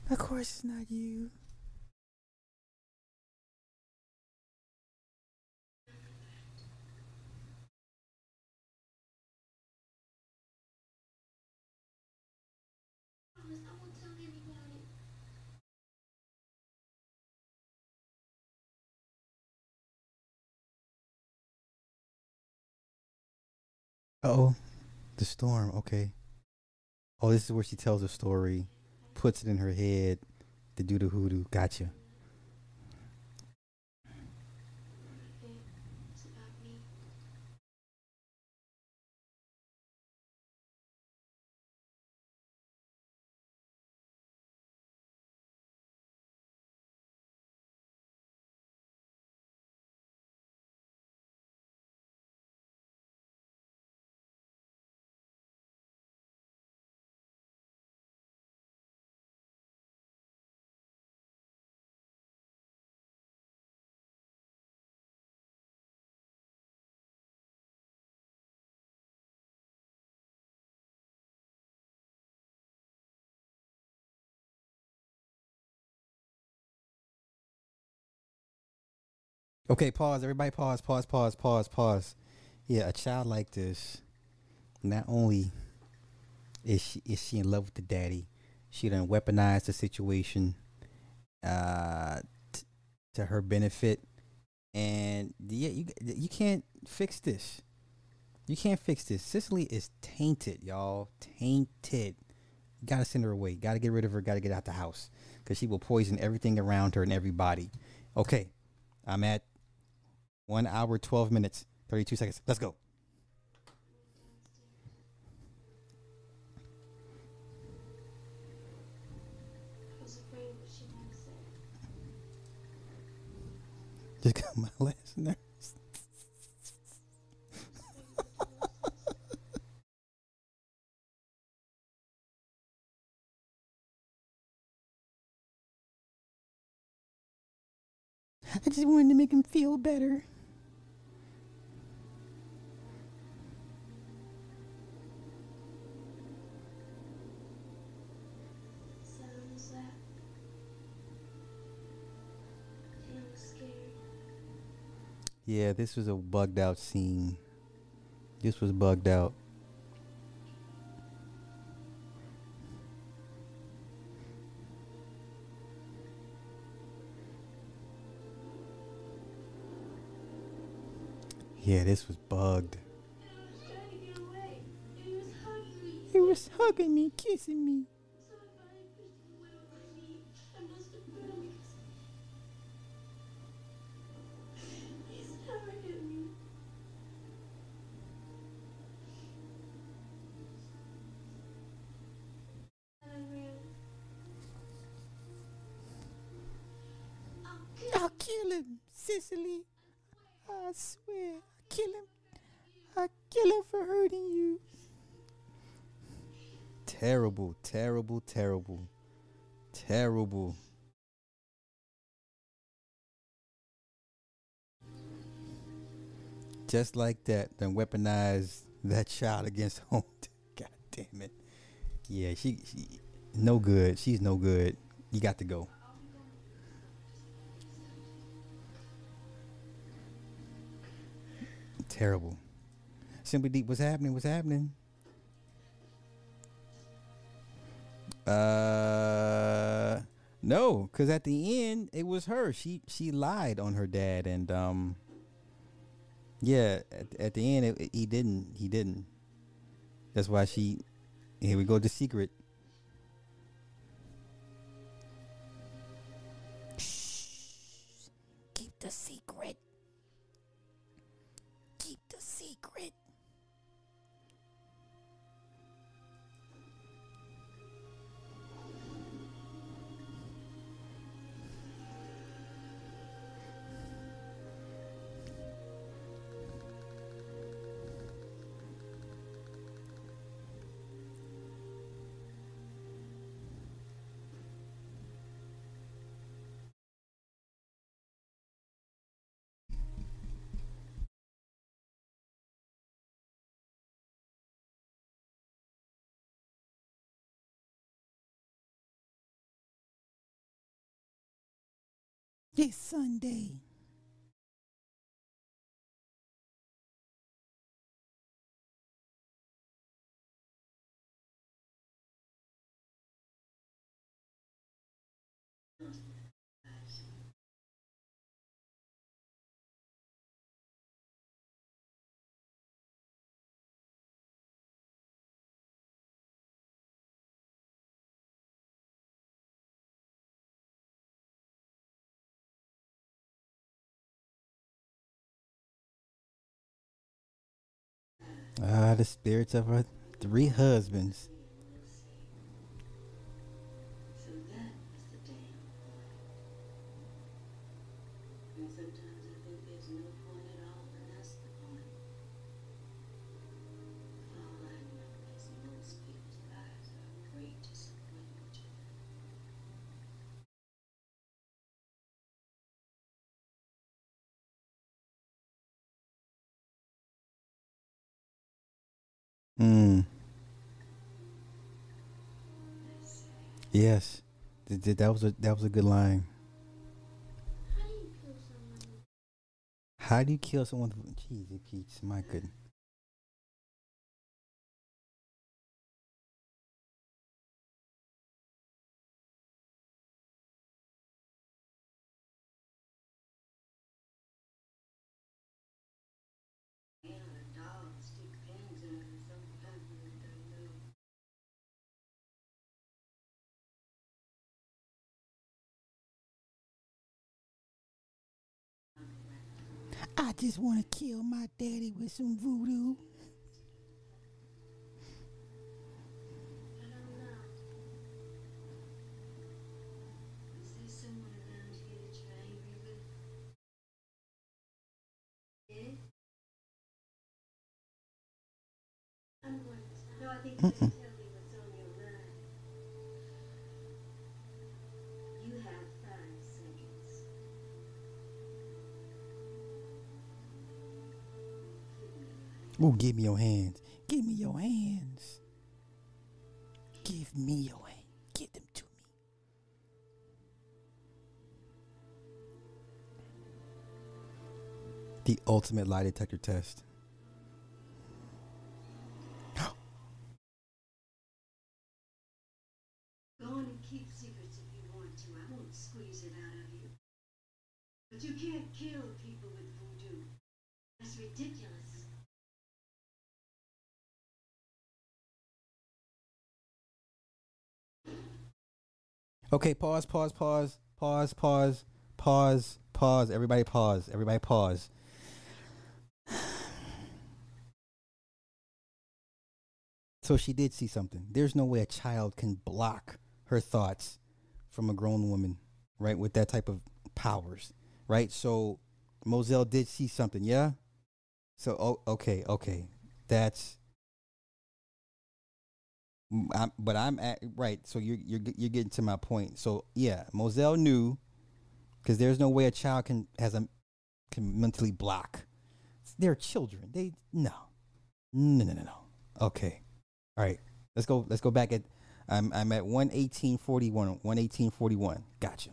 Of course it's not you, Oh, the storm. Okay. Oh, this is where she tells a story, puts it in her head to do the hoodoo. Gotcha. Okay, pause. Everybody pause, pause, pause, pause, pause. Yeah, a child like this, not only is she is she in love with the daddy, She done weaponized the situation uh, t- to her benefit, and yeah, you you can't fix this. You can't fix this. Cisely is tainted, y'all. Tainted. You gotta send her away. Gotta get rid of her. Gotta get out the house because she will poison everything around her and everybody. Okay, I'm at one hour, twelve minutes, thirty-two seconds. Let's go. Just got my last nerves. I just wanted to make him feel better. Yeah, this was a bugged out scene. This was bugged out. Yeah, this was bugged. And I was trying to get away. And he was. He was hugging me, kissing me. Terrible, terrible, terrible. Just like that, then weaponize that child against home. God damn it. Yeah, she, she no good. She's no good. You got to go. Terrible. Simply deep. What's happening? What's happening? Uh, no, because at the end it was her. She she lied on her dad, and um, yeah, at, at the end it, he didn't. He didn't. That's why she. Here we go. The secret. It's Sunday. Ah, the spirits of her three husbands. So that was the damn point. And sometimes I think there's no point at all, and that's the point. All I know is most people's lives are a great disappointment to them. Sad. Yes. Th- th- That was a that was a good line. How do you kill someone? How do you kill someone? Jesus, Keats, my goodness. Just want to kill my daddy with some voodoo. I Ooh, give me your hands. Give me your hands. Give me your hand. Give them to me. The ultimate lie detector test. Go on and keep secrets if you want to. I won't squeeze it out of you. But you can't kill people with voodoo. That's ridiculous. Okay, pause, pause, pause, pause, pause, pause, pause. Everybody pause. Everybody pause. So she did see something. There's no way a child can block her thoughts from a grown woman, right? With that type of powers, right? So Mozelle did see something, yeah? So, oh, okay, okay. That's I'm, but I'm at right. So you're you're you're getting to my point. So yeah, Mozelle knew because there's no way a child can has a can mentally block. They're children. They no, no, no, no, no. Okay, all right. Let's go. Let's go back at. I'm I'm at one eighteen forty one. One eighteen forty one. Gotcha.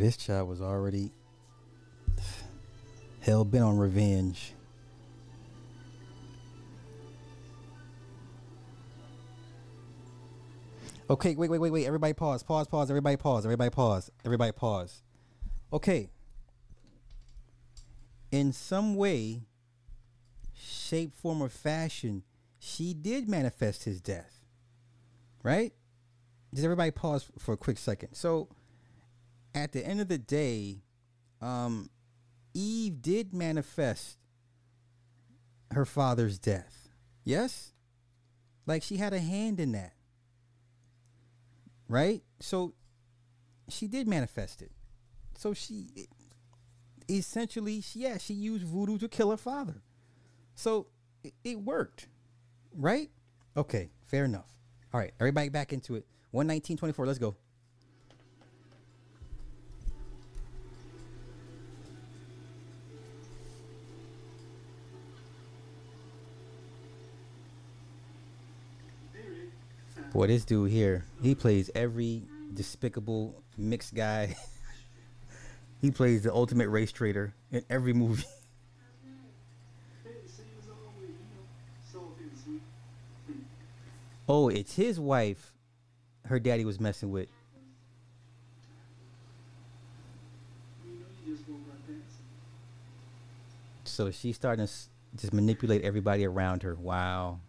This child was already hell bent on revenge. Okay, wait, wait, wait, wait. Everybody pause, pause, pause. Everybody pause. Everybody pause. Everybody pause. Okay. In some way, shape, form, or fashion, she did manifest his death. Right? Does everybody pause for a quick second? So, at the end of the day, um, Eve did manifest her father's death. Yes? Like she had a hand in that. Right? So she did manifest it. So she essentially, yeah, she used voodoo to kill her father. So it, it worked. Right? Okay, fair enough. All right, everybody back into it. 11924, let's go. Boy, this dude here, he plays every despicable mixed guy. he plays the ultimate race traitor in every movie. Oh, it's his wife her daddy was messing with. So she's starting to just manipulate everybody around her. Wow.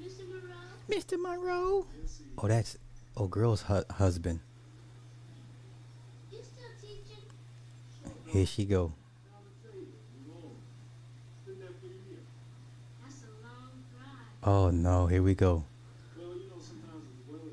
Mr. Moreau, Mr. Monroe. Oh, that's oh girl's hu- husband. you still teaching? Here she go. Been there for a year. That's a long drive. Oh no, here we go. Well, you know, sometimes as well as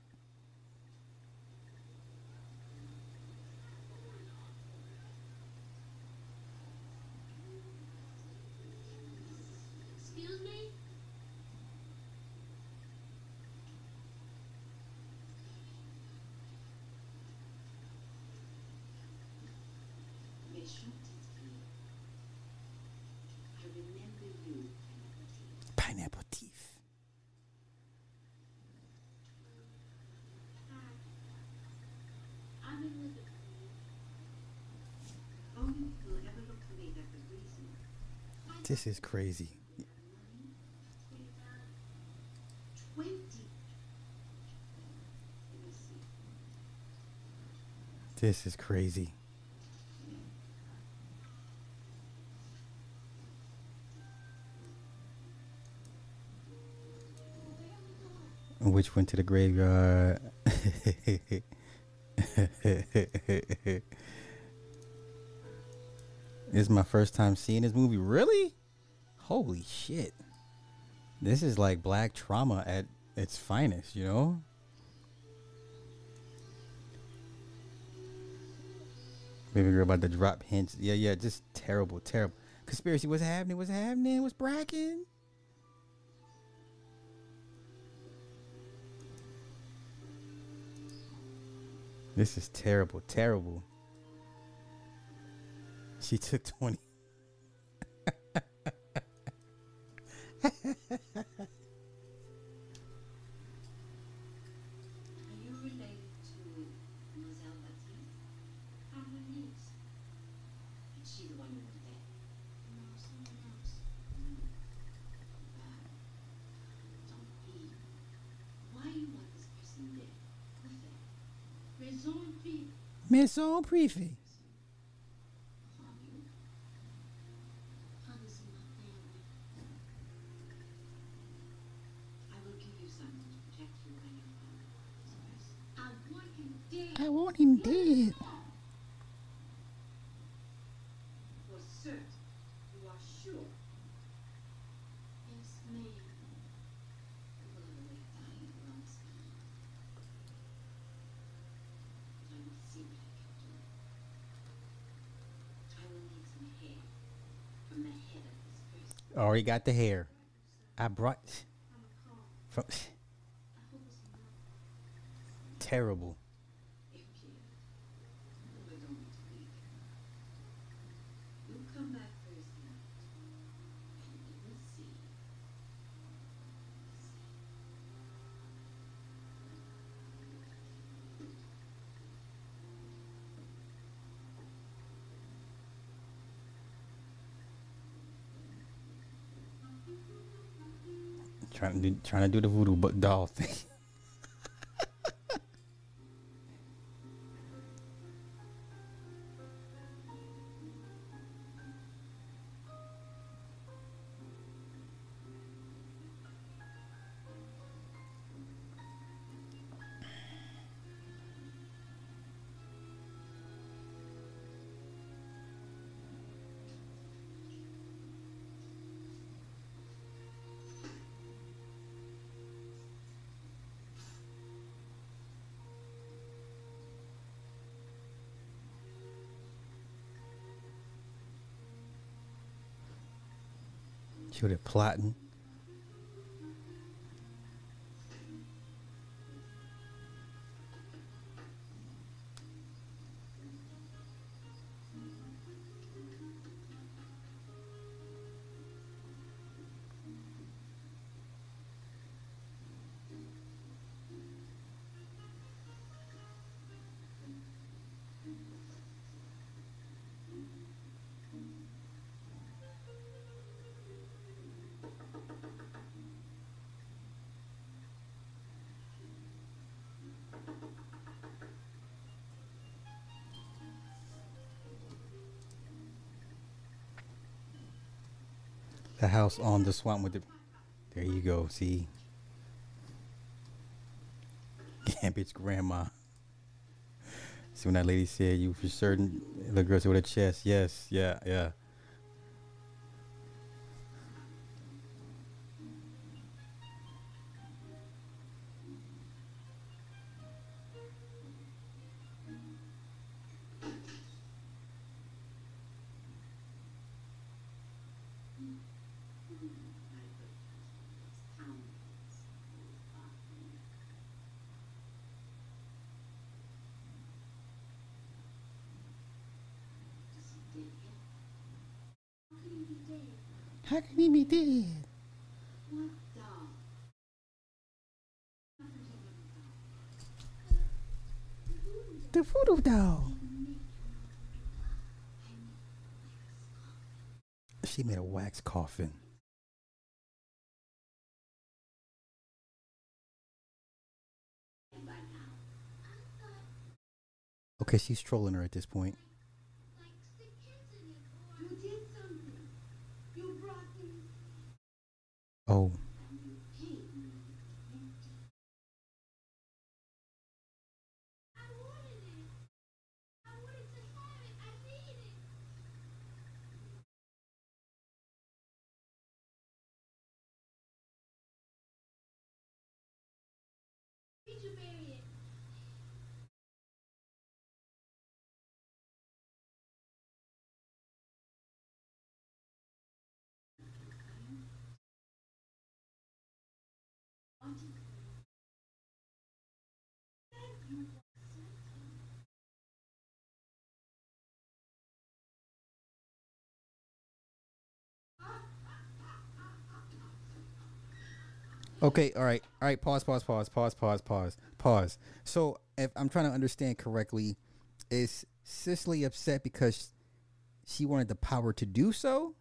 This is crazy. This is crazy. Which went to the graveyard. this is my first time seeing this movie. Really? Holy shit. This is like black trauma at its finest, you know? Maybe girl about to drop hints. Yeah, yeah, just terrible, terrible. Conspiracy, what's happening? What's happening? What's bracking? This is terrible, terrible. She took 20. Father. This person. I want him dead. I want him dead. For certain. You are sure. Yes, ma'am. People have a way of dying at wrong speed. I will see what I can do. I will need some hair from the head of this person. Already got the hair. I brought from terrible. If you but don't be too weak. You come back Thursday night, and we will see. Trying to do, trying to do the voodoo doll thing. She was plotting. House on the swamp with the. There you go. See. Gambit's grandma. See when that lady said you for certain the girl said with a chest, yes, yeah, yeah. How can he be dead? The voodoo doll. She made a wax coffin. Okay, she's trolling her at this point. Like stick kids in it or You did something. You brought them Oh, I wanted it. I wanted to have it. I need it. Did you bury it? Okay, all right, all right. Pause, pause, pause, pause, pause, pause, pause. So, if I'm trying to understand correctly, is Cisely upset because she wanted the power to do so,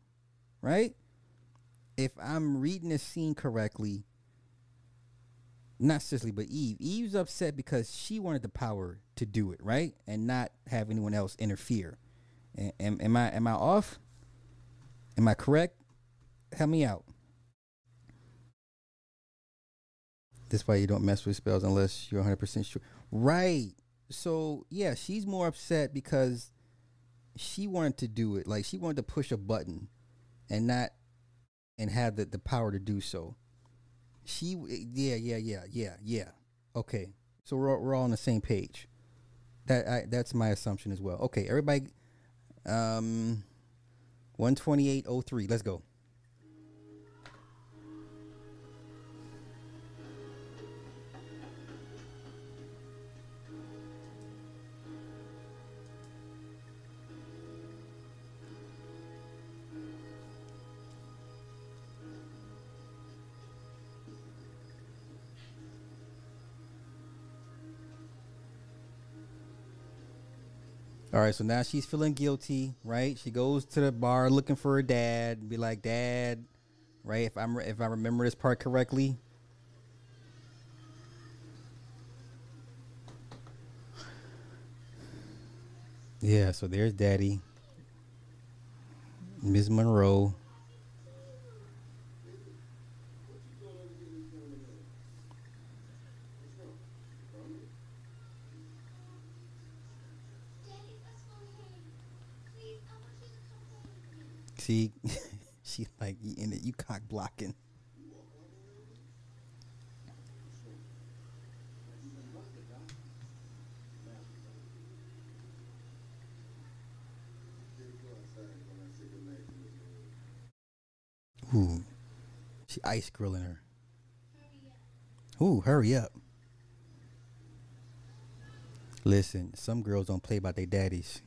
right? If I'm reading this scene correctly, not Cisely, but Eve. Eve's upset because she wanted the power to do it, right, and not have anyone else interfere. Am, am I am I off? Am I correct? Help me out. That's why you don't mess with spells unless you're 100% sure. Right. So, yeah, she's more upset because she wanted to do it. Like, she wanted to push a button and not, and have the, the power to do so. She, yeah, yeah, yeah, yeah, yeah. Okay. So we're, we're all on the same page. That I, That's my assumption as well. Okay, everybody, um, 128.03. Let's go. All right, so now she's feeling guilty, right? She goes to the bar looking for her dad, be like, "Dad," right? If I'm if I remember this part correctly. Yeah, so there's Daddy, Ms. Monroe. Daddy, let's go home. Please, I want you to come home with See, she like you in it, you cock blocking. Ooh, she ice grilling her. Ooh, hurry up. Listen, some girls don't play about their daddies.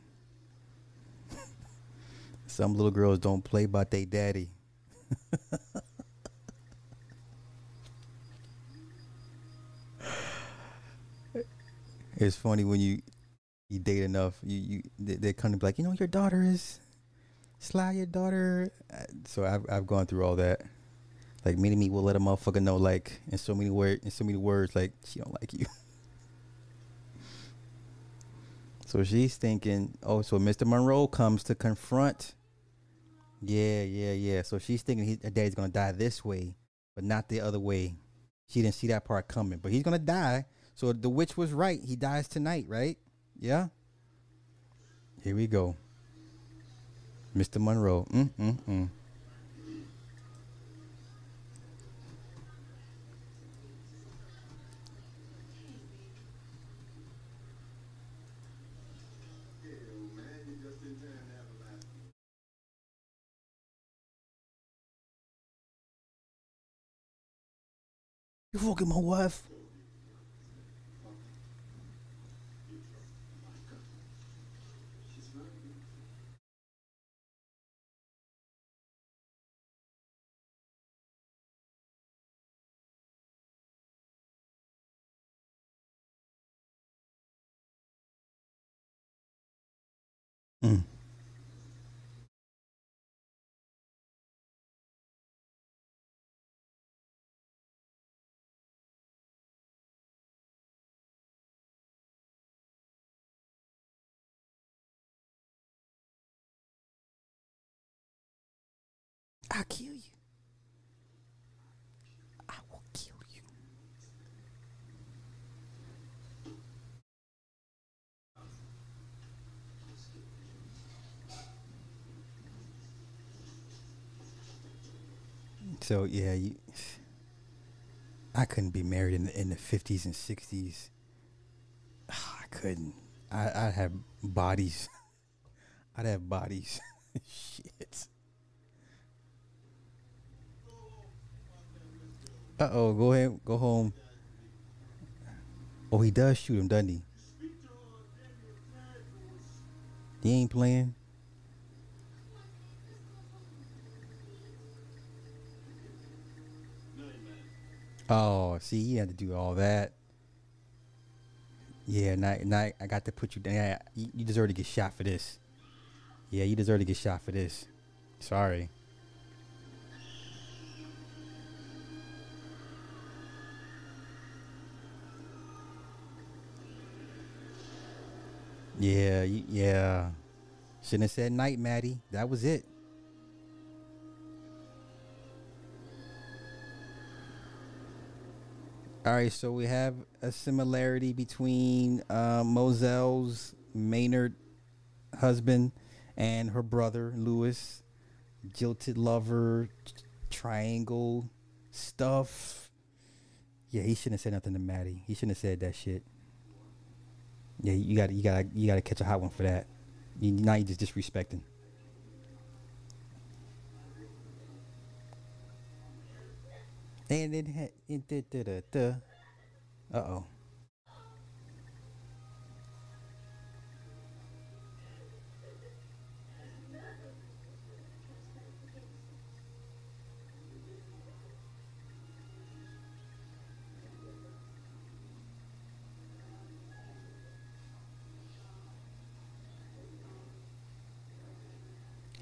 Some little girls don't play about their daddy. it's funny when you you date enough, you you they, they kind of be like, you know, your daughter is Sly, your daughter. Uh, So I've I've gone through all that. Like meeting me will let a motherfucker know like in so many words in so many words like she don't like you. So she's thinking, oh, so Mr. Monroe comes to confront. Yeah, yeah, yeah. So she's thinking he, her daddy's gonna die this way, but not the other way. She didn't see that part coming, but he's gonna die. So the witch was right. He dies tonight, right? Yeah. Here we go. Mr. Monroe. Mm mm mm. Hell, man, you're just in time to have a laugh. You fucking my wife. I'll kill you. I will kill you. So yeah, you, I couldn't be married in the, in the fifties and sixties. Ah, I couldn't. I I'd have bodies. I'd have bodies. Shit. Uh oh, go ahead, go home. Oh, he does shoot him, doesn't he? He ain't playing. Oh, see, you had to do all that. Yeah, now, now I got to put you down. You deserve to get shot for this. Yeah, you deserve to get shot for this. Sorry. Yeah, yeah. Shouldn't have said night, Matty. That was it. All right, so we have a similarity between uh, Mozelle's Maynard husband and her brother Louis. Jilted lover, triangle stuff. Yeah, he shouldn't have said nothing to Matty. He shouldn't have said that shit. Yeah, you got to you got to you got to catch a hot one for that. You, now you just disrespecting. And da. Uh oh.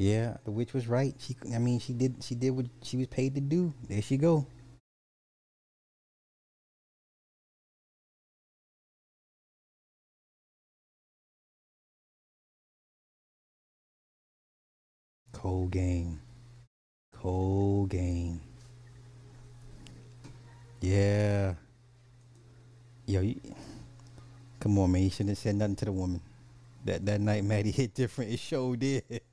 Yeah, the witch was right. She, I mean, she did. She did what she was paid to do. There she go. Cold game. Cold game. Yeah. Yo, you, come on, man. You shouldn't have said nothing to the woman. That that night, Matty hit different. It sure did.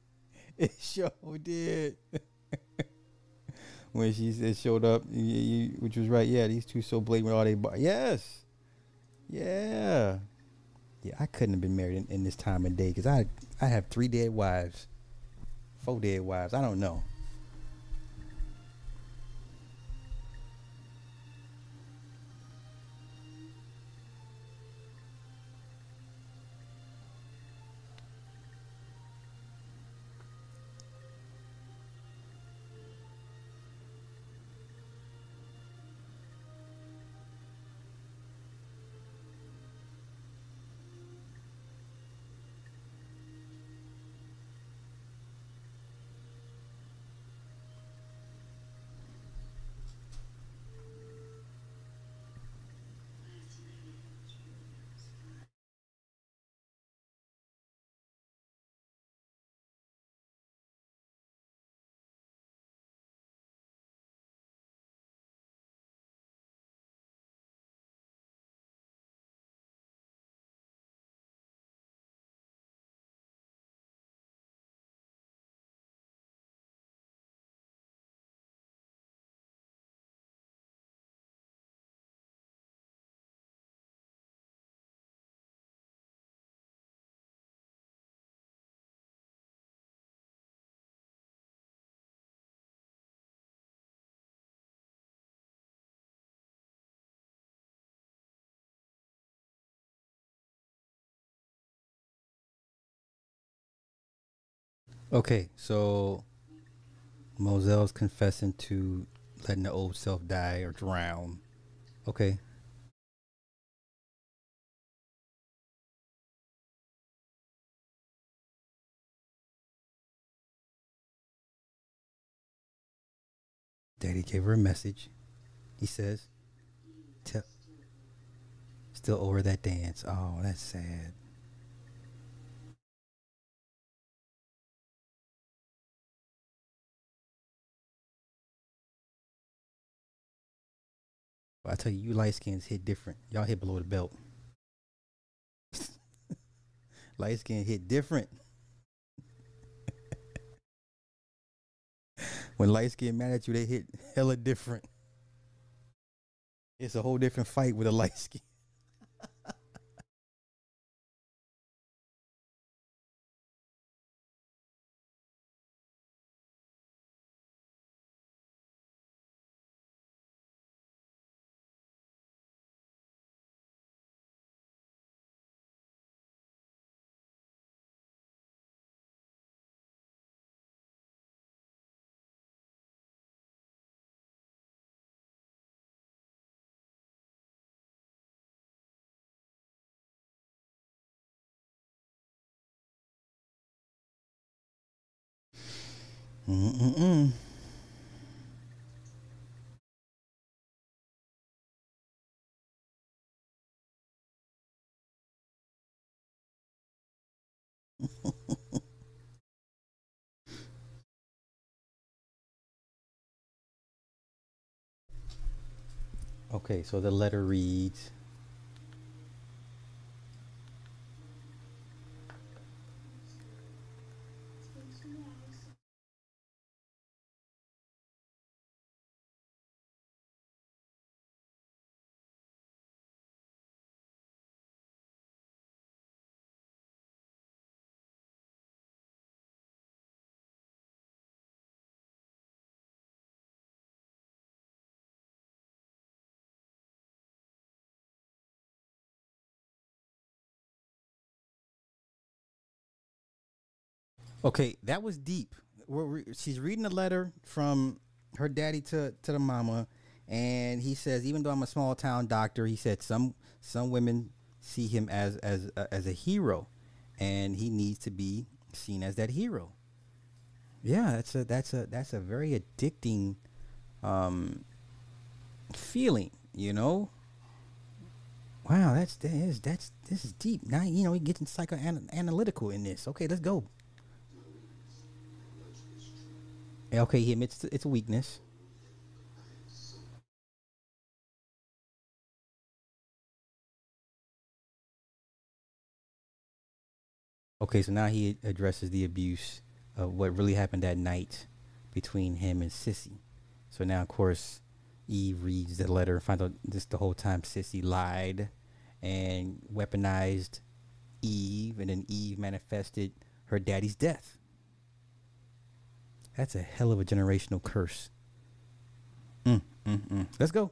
It sure did. when she said showed up, you, you, which was right. Yeah, these two so blatant with all they. Bar- yes. Yeah. Yeah, I couldn't have been married in, in this time of day because I I have three dead wives, four dead wives. I don't know. Okay, so Mozelle's confessing to letting the old self die or drown. Okay. Daddy gave her a message. He says, Tell, still over that dance. Oh, that's sad. I tell you, you light skins hit different. Y'all hit below the belt. light skin hit different. when light skin mad at you, they hit hella different. It's a whole different fight with a light skin. Mm-mm-mm. okay, so the letter reads Okay, that was deep. Re- she's reading a letter from her daddy to to the mama, and he says, even though I'm a small town doctor, he said some some women see him as as uh, as a hero, and he needs to be seen as that hero. Yeah, that's a that's a that's a very addicting um feeling, you know. Wow, that's that is that's this is deep. Now you know we getting psychoanalytical in this. Okay, let's go. Okay, he admits it's a weakness. Okay, so now he addresses the abuse of what really happened that night between him and Sissy. So now, of course, Eve reads the letter, and finds out this the whole time Sissy lied and weaponized Eve, and then Eve manifested her daddy's death. That's a hell of a generational curse. Mm, mm, mm. Let's go.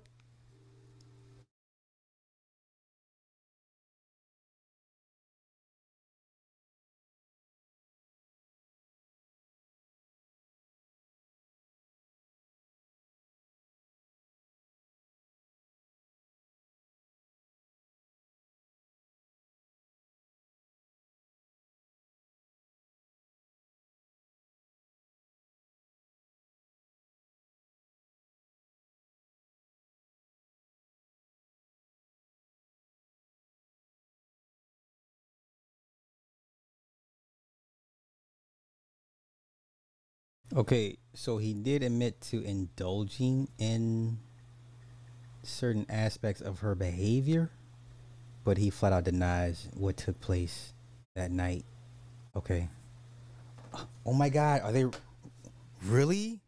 Okay, so he did admit to indulging in certain aspects of her behavior, but he flat out denies what took place that night. Okay. Oh my god, are they really?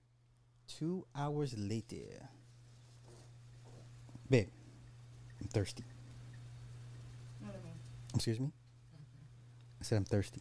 Two hours later. Babe, I'm thirsty. Excuse me? I said I'm thirsty.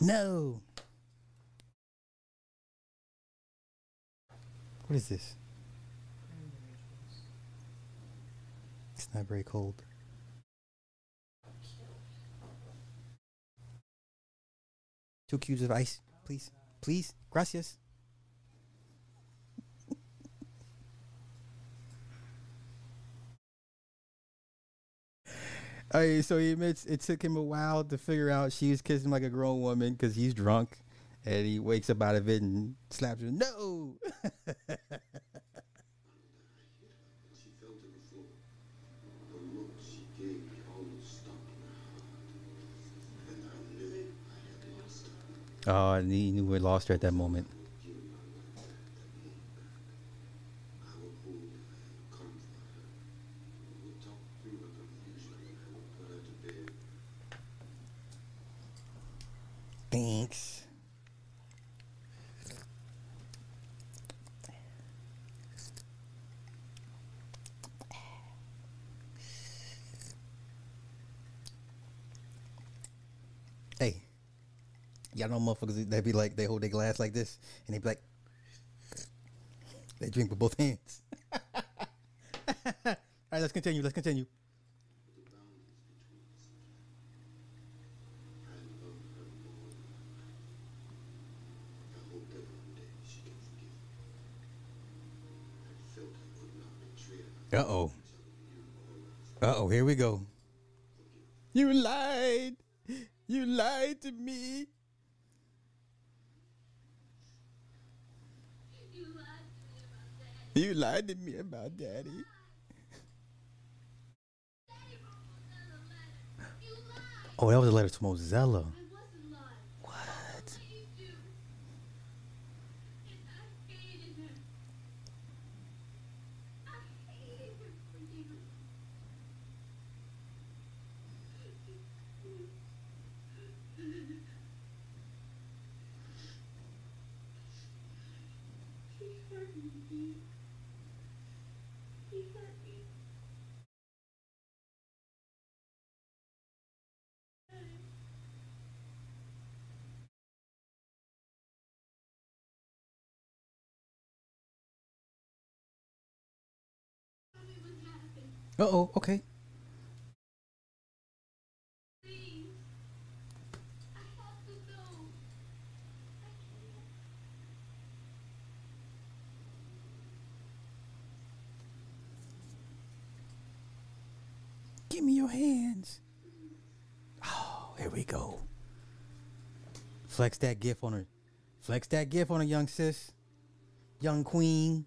No. What is this? It's not very cold. Two cubes of ice, please. Please. Gracias. Oh, hey, so he admits it took him a while to figure out she was kissing like a grown woman because he's drunk, and he wakes up out of it and slaps her. No. Oh, and he knew we lost her at that moment. You and my wife had that moment back. I would hold her and comfort her. We would talk through her confusion and I would put her to bed. Thanks. Hey, y'all know motherfuckers that be like they hold their glass like this and they be like they drink with both hands. All right, let's continue. Let's continue. The boundaries between us. I love her more than my life. I hope that one day she can forgive me. I felt I could not betray her. Uh oh. Uh oh, here we go. You lied. You lied to me. You lied to me about Daddy. Oh, that was a letter to Mozella. I wasn't lying. What? I believed you. And I hated him. I hated him for you. He hurt me. He hurt me. Tell me what happened, Uh oh, okay. Give me your hands. Oh, here we go. Flex that gift on her. Flex that gift on her, young sis. Young queen.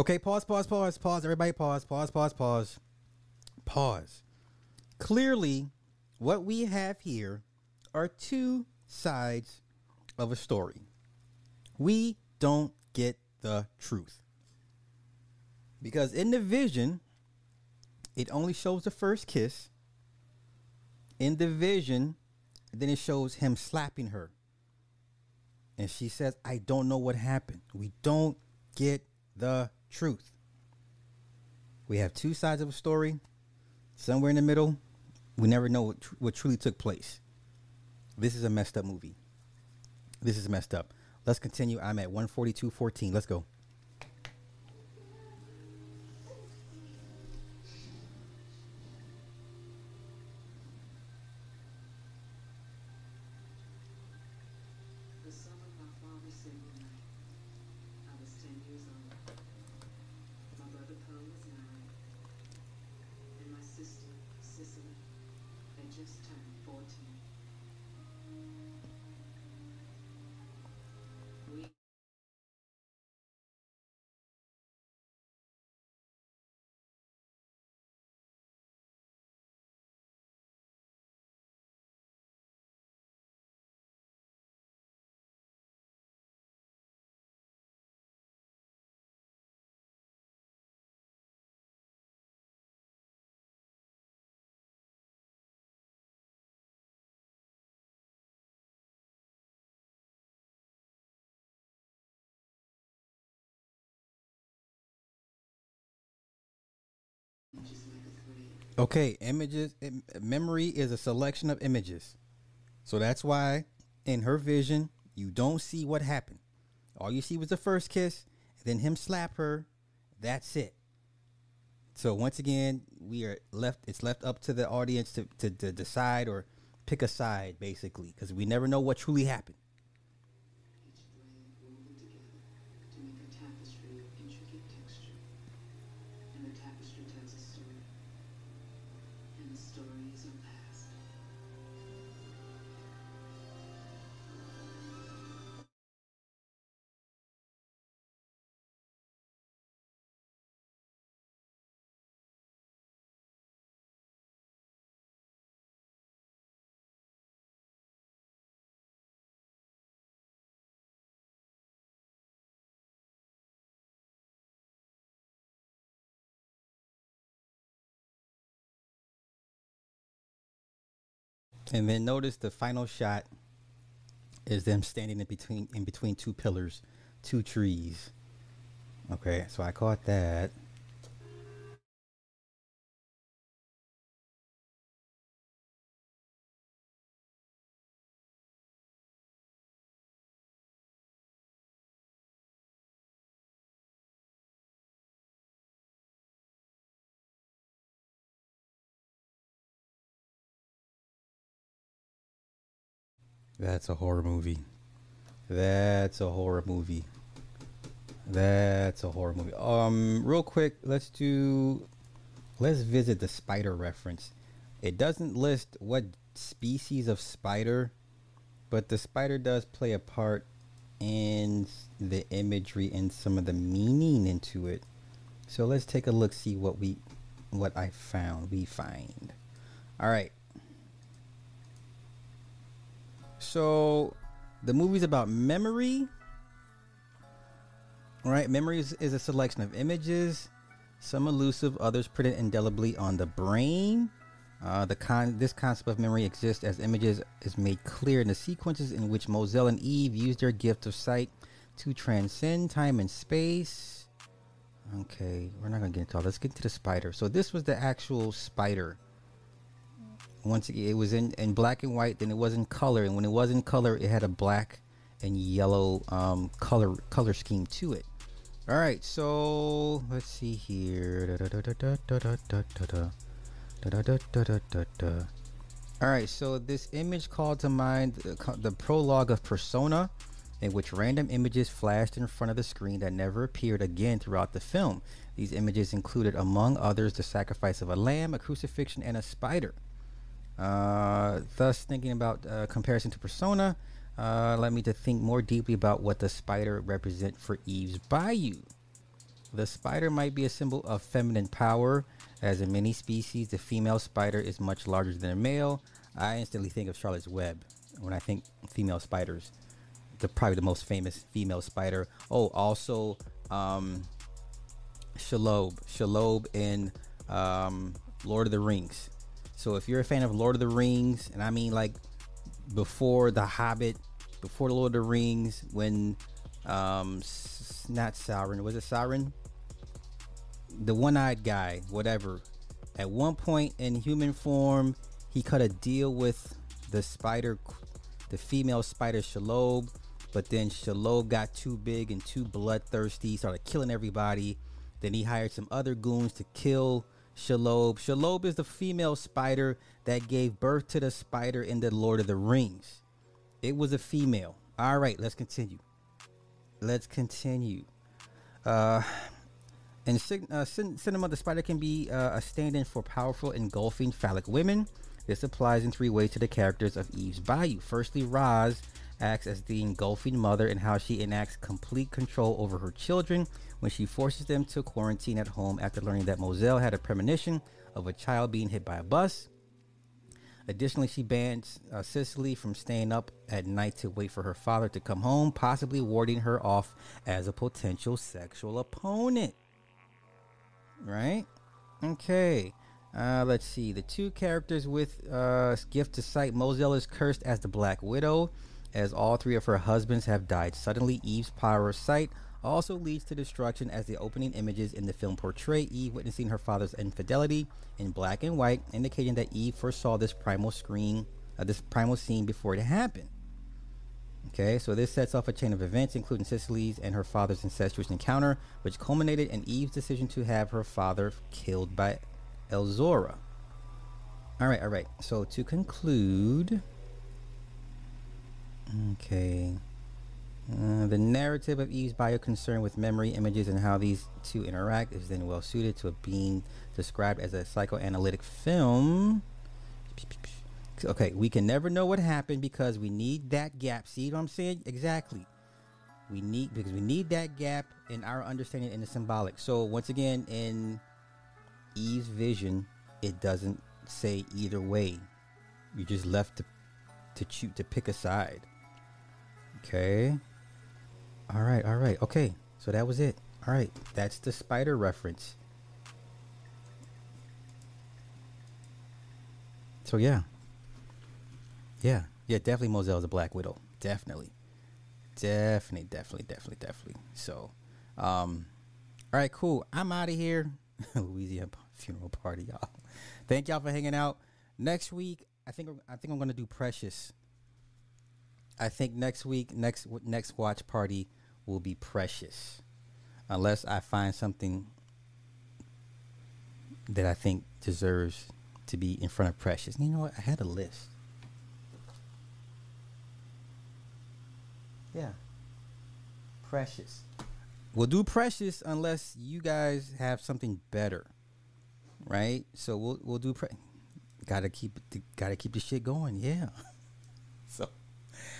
Okay, pause, pause, pause, pause. Everybody pause, pause, pause, pause. Pause. Clearly, what we have here are two sides of a story. We don't get the truth. Because in the vision, it only shows the first kiss. In the vision, then it shows him slapping her. And she says, I don't know what happened. We don't get the truth. We have two sides of a story. Somewhere in the middle, we never know what, tr- what truly took place. This is a messed up movie. This is messed up. Let's continue. I'm at 142.14. Let's go. Okay, images. Memory is a selection of images, so that's why in her vision you don't see what happened. All you see was the first kiss, then him slap her. That's it. So once again, we are left. It's left up to the audience to to, to decide or pick a side, basically, because we never know what truly happened. And then notice the final shot is them standing in between in between two pillars, two trees. Okay, so I caught that. That's a horror movie. That's a horror movie. That's a horror movie. Um, real quick, let's do. Let's visit the spider reference. It doesn't list what species of spider, but the spider does play a part in the imagery and some of the meaning into it. So let's take a look, see what we, what I found. We find. All right. So the movie's about memory. Right? Memory is, is a selection of images, some elusive, others printed indelibly on the brain. Uh, the con- this concept of memory exists as images is made clear in the sequences in which Mozelle and Eve use their gift of sight to transcend time and space. Okay, we're not gonna get into all. Let's get into the spider. So this was the actual spider once again, it was in, in black and white then it was in color and when it was in color it had a black and yellow um, color color scheme to it all right so let's see here all right so this image called to mind the, the prologue of persona in which random images flashed in front of the screen that never appeared again throughout the film these images included among others the sacrifice of a lamb a crucifixion and a spider uh, thus, thinking about uh, comparison to Persona uh, led me to think more deeply about what the spider represent for Eve's Bayou. The spider might be a symbol of feminine power, as in many species, the female spider is much larger than a male. I instantly think of Charlotte's Web when I think female spiders. The probably the most famous female spider. Oh, also um, Shelob, Shelob in um, Lord of the Rings. So if you're a fan of Lord of the Rings, and I mean like before The Hobbit, before the Lord of the Rings, when um s- not Sauron, was it Sauron? The one-eyed guy, whatever. At one point in human form, he cut a deal with the spider, the female spider Shelob, but then Shelob got too big and too bloodthirsty, started killing everybody. Then he hired some other goons to kill Shelob. Shelob is the female spider that gave birth to the spider in the Lord of the Rings. It was a female. All right, let's continue. Let's continue. Uh, in uh, cinema, the spider can be uh, a stand-in for powerful, engulfing phallic women. This applies in three ways to the characters of Eve's Bayou. Firstly, Roz acts as the engulfing mother and how she enacts complete control over her children when she forces them to quarantine at home after learning that Mozelle had a premonition of a child being hit by a bus. Additionally, she bans uh, Cisely from staying up at night to wait for her father to come home, possibly warding her off as a potential sexual opponent. Right? Okay. Uh, let's see. The two characters with uh, gift to sight. Mozelle is cursed as the Black Widow, as all three of her husbands have died suddenly. Eve's power of sight also leads to destruction as the opening images in the film portray Eve witnessing her father's infidelity in black and white, indicating that Eve foresaw this primal screen, uh, this primal scene before it happened. Okay, so this sets off a chain of events, including Cisely's and her father's incestuous encounter, which culminated in Eve's decision to have her father killed by Elzora. All right, all right. So to conclude, okay. Uh, the narrative of Eve's Bayou concern with memory, images, and how these two interact is then well suited to being described as a psychoanalytic film. Okay, we can never know what happened because we need that gap. See what I'm saying? Exactly. We need because we need that gap in our understanding in the symbolic. So once again, in Eve's vision, it doesn't say either way. You're just left to to choose to pick a side. Okay. All right, all right. Okay. So that was it. All right. That's the spider reference. So yeah. Yeah. Yeah, definitely Mozelle's a Black Widow. Definitely. Definitely, definitely, definitely, definitely. So, um, all right, cool. I'm out of here. Louisiana funeral party, y'all. Thank y'all for hanging out. Next week, I think I think I'm gonna do Precious. I think next week, next next watch party will be Precious, unless I find something that I think deserves to be in front of Precious. You know what? I had a list. Yeah. Precious. We'll do Precious unless you guys have something better. Right? So we'll we'll do pre- gotta keep gotta keep the shit going, yeah. so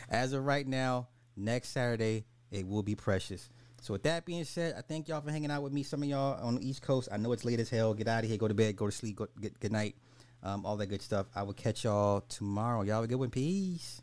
as of right now, next Saturday it will be Precious. So with that being said, I thank y'all for hanging out with me. Some of y'all on the East Coast, I know it's late as hell. Get out of here, go to bed, go to sleep, go get good night, um, all that good stuff. I will catch y'all tomorrow. Y'all have a good one. Peace.